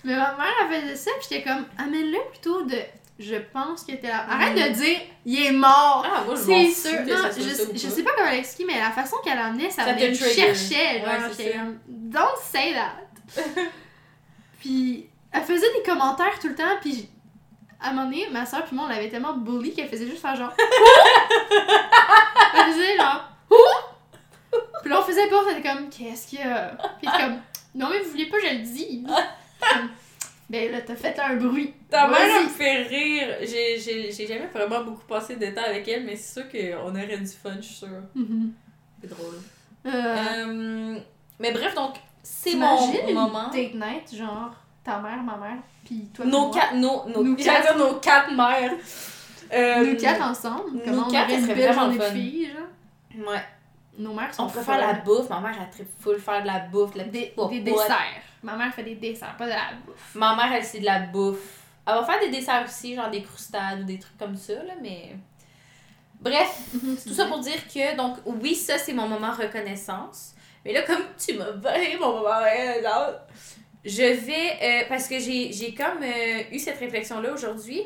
Mais ma mère, elle faisait ça, pis j'étais comme, amène-le plutôt de. Je pense que t'es là. Arrête de dire, il est mort! Ah, moi, je C'est sûr. Non, ça je, ça je sais pas comment l'expliquer, mais la façon qu'elle amenait, ça, Ça me cherchait. Genre, Ouais, comme, don't say that. puis elle faisait des commentaires tout le temps, puis à un moment donné, ma soeur puis moi, on l'avait tellement bully qu'elle faisait juste faire genre. elle faisait genre. Ouh! Puis là, on faisait pas, on était comme, qu'est-ce qu'il y a? Puis elle comme, non, mais vous vouliez pas, que je le dise. Ben là, t'as fait un bruit. Ta mère, elle me fait rire. J'ai- jamais vraiment beaucoup passé de temps avec elle, mais c'est sûr qu'on aurait du fun, je suis sûre. Mhm. C'est drôle. Euh, Euh, mais bref, donc, c'est mon moment. date night, genre ta mère, ma mère, puis toi, Nos quatre, nos, nos, Nous dire nos quatre mères. Euh, Nous quatre ensemble. nous Comment on quatre, serait vraiment fun. filles, genre. Ouais. Nos mères sont On pourrait faire la bouffe. Ma mère, elle très full faire de la bouffe, de la Des, desserts. Ma mère fait des desserts, pas de la bouffe. Ma mère, elle, c'est de la bouffe. Elle va faire des desserts aussi, genre des croustades ou des trucs comme ça, là, mais... Bref, tout ça pour dire que, donc, oui, ça, c'est mon moment reconnaissance. Mais là, comme tu m'as volé mon moment reconnaissance, je vais, euh, parce que j'ai comme euh, eu cette réflexion-là aujourd'hui,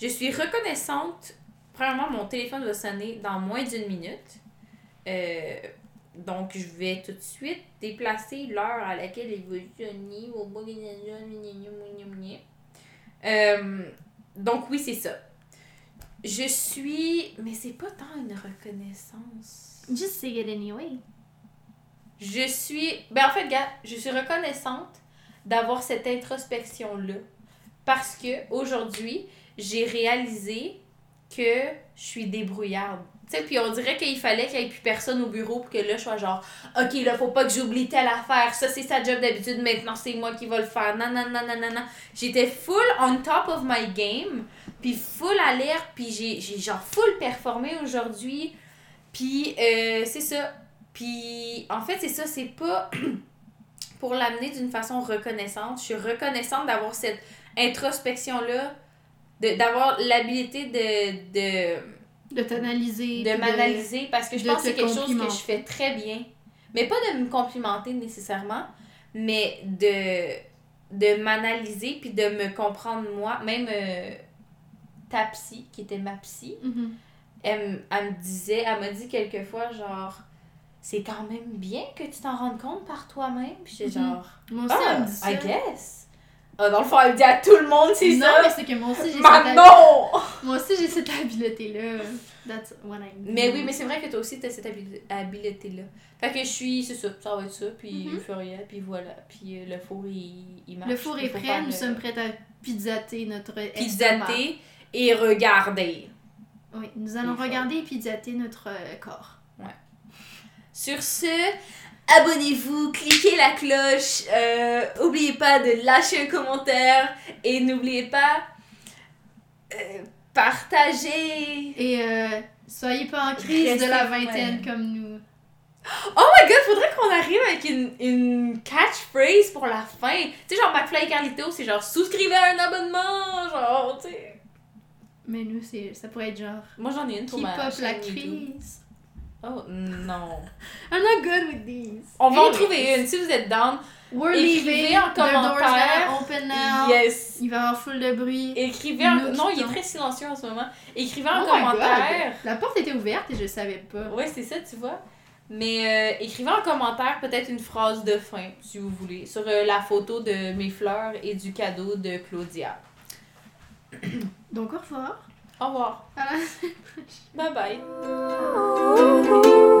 je suis reconnaissante. Premièrement, mon téléphone va sonner dans moins d'une minute. Euh, donc, je vais tout de suite déplacer l'heure à laquelle il va sonner. Euh, donc, oui, c'est ça. Je suis. Mais c'est pas tant une reconnaissance. Just say it anyway. je suis. Ben, en fait, gars, je suis reconnaissante d'avoir cette introspection-là. Parce que aujourd'hui, j'ai réalisé que je suis débrouillarde. Tu sais, puis on dirait qu'il fallait qu'il n'y ait plus personne au bureau pour que là, je sois genre, OK, là, faut pas que j'oublie telle affaire. Ça, c'est sa job d'habitude. Maintenant, c'est moi qui vais le faire. Non, non, non, non, non, non. J'étais full on top of my game. Puis full alerte. Puis j'ai, j'ai genre full performé aujourd'hui. Puis euh, c'est ça. Puis en fait, c'est ça. C'est pas pour l'amener d'une façon reconnaissante. Je suis reconnaissante d'avoir cette introspection-là. D'avoir l'habilité de, de De t'analyser. de m'analyser parce que je pense que c'est quelque chose que je fais très bien. Mais pas de me complimenter nécessairement, mais de, de m'analyser puis de me comprendre moi. Même euh, ta psy, qui était ma psy, Mhm. elle, elle me disait, elle m'a dit quelquefois genre, c'est quand même bien que tu t'en rendes compte par toi-même. Puis j'étais Mhm. genre, Moi aussi, ah, elle me dit ça. I guess. Ah, dans le fond, elle le dit à tout le monde, c'est Non, ça. mais c'est que moi aussi, j'ai cette, moi aussi, j'ai cette habileté-là. That's what I do. Mais oui, mais c'est vrai que toi aussi, t'as cette habi- habileté-là. Fait que je suis, c'est ça, ça va être ça, puis Mhm. Furia, puis voilà. Puis euh, le four, il, il marche. Le four est prêt, nous le- sommes prêts à pizzater notre. Pizzater et regarder. Oui, nous allons regarder et pizzater notre euh, corps. Sur ce, abonnez-vous, cliquez la cloche, euh, oubliez pas de lâcher un commentaire et n'oubliez pas euh, partager. Et euh, soyez pas en crise Restez de la vingtaine comme nous. Oh my god, faudrait qu'on arrive avec une, une catchphrase pour la fin. Tu sais, genre McFly et Carlito, c'est genre souscrivez à un abonnement, genre, tu sais. Mais nous, ça pourrait être genre. Moi j'en ai une pour ma la crise. Oh non. I'm not good with these. On va en trouver une si vous êtes down. We're Écrivez leaving. en commentaire. open now. Yes. Il va y avoir full de bruit. Écrivez en... Non, il est très silencieux en ce moment. Écrivez en Oh commentaire. La porte était ouverte et je savais pas. Ouais, c'est ça, tu vois. Mais euh, écrivez en commentaire peut-être une phrase de fin, si vous voulez, sur euh, la photo de mes fleurs et du cadeau de Claudia. Donc au revoir. Au revoir. À la Bye bye.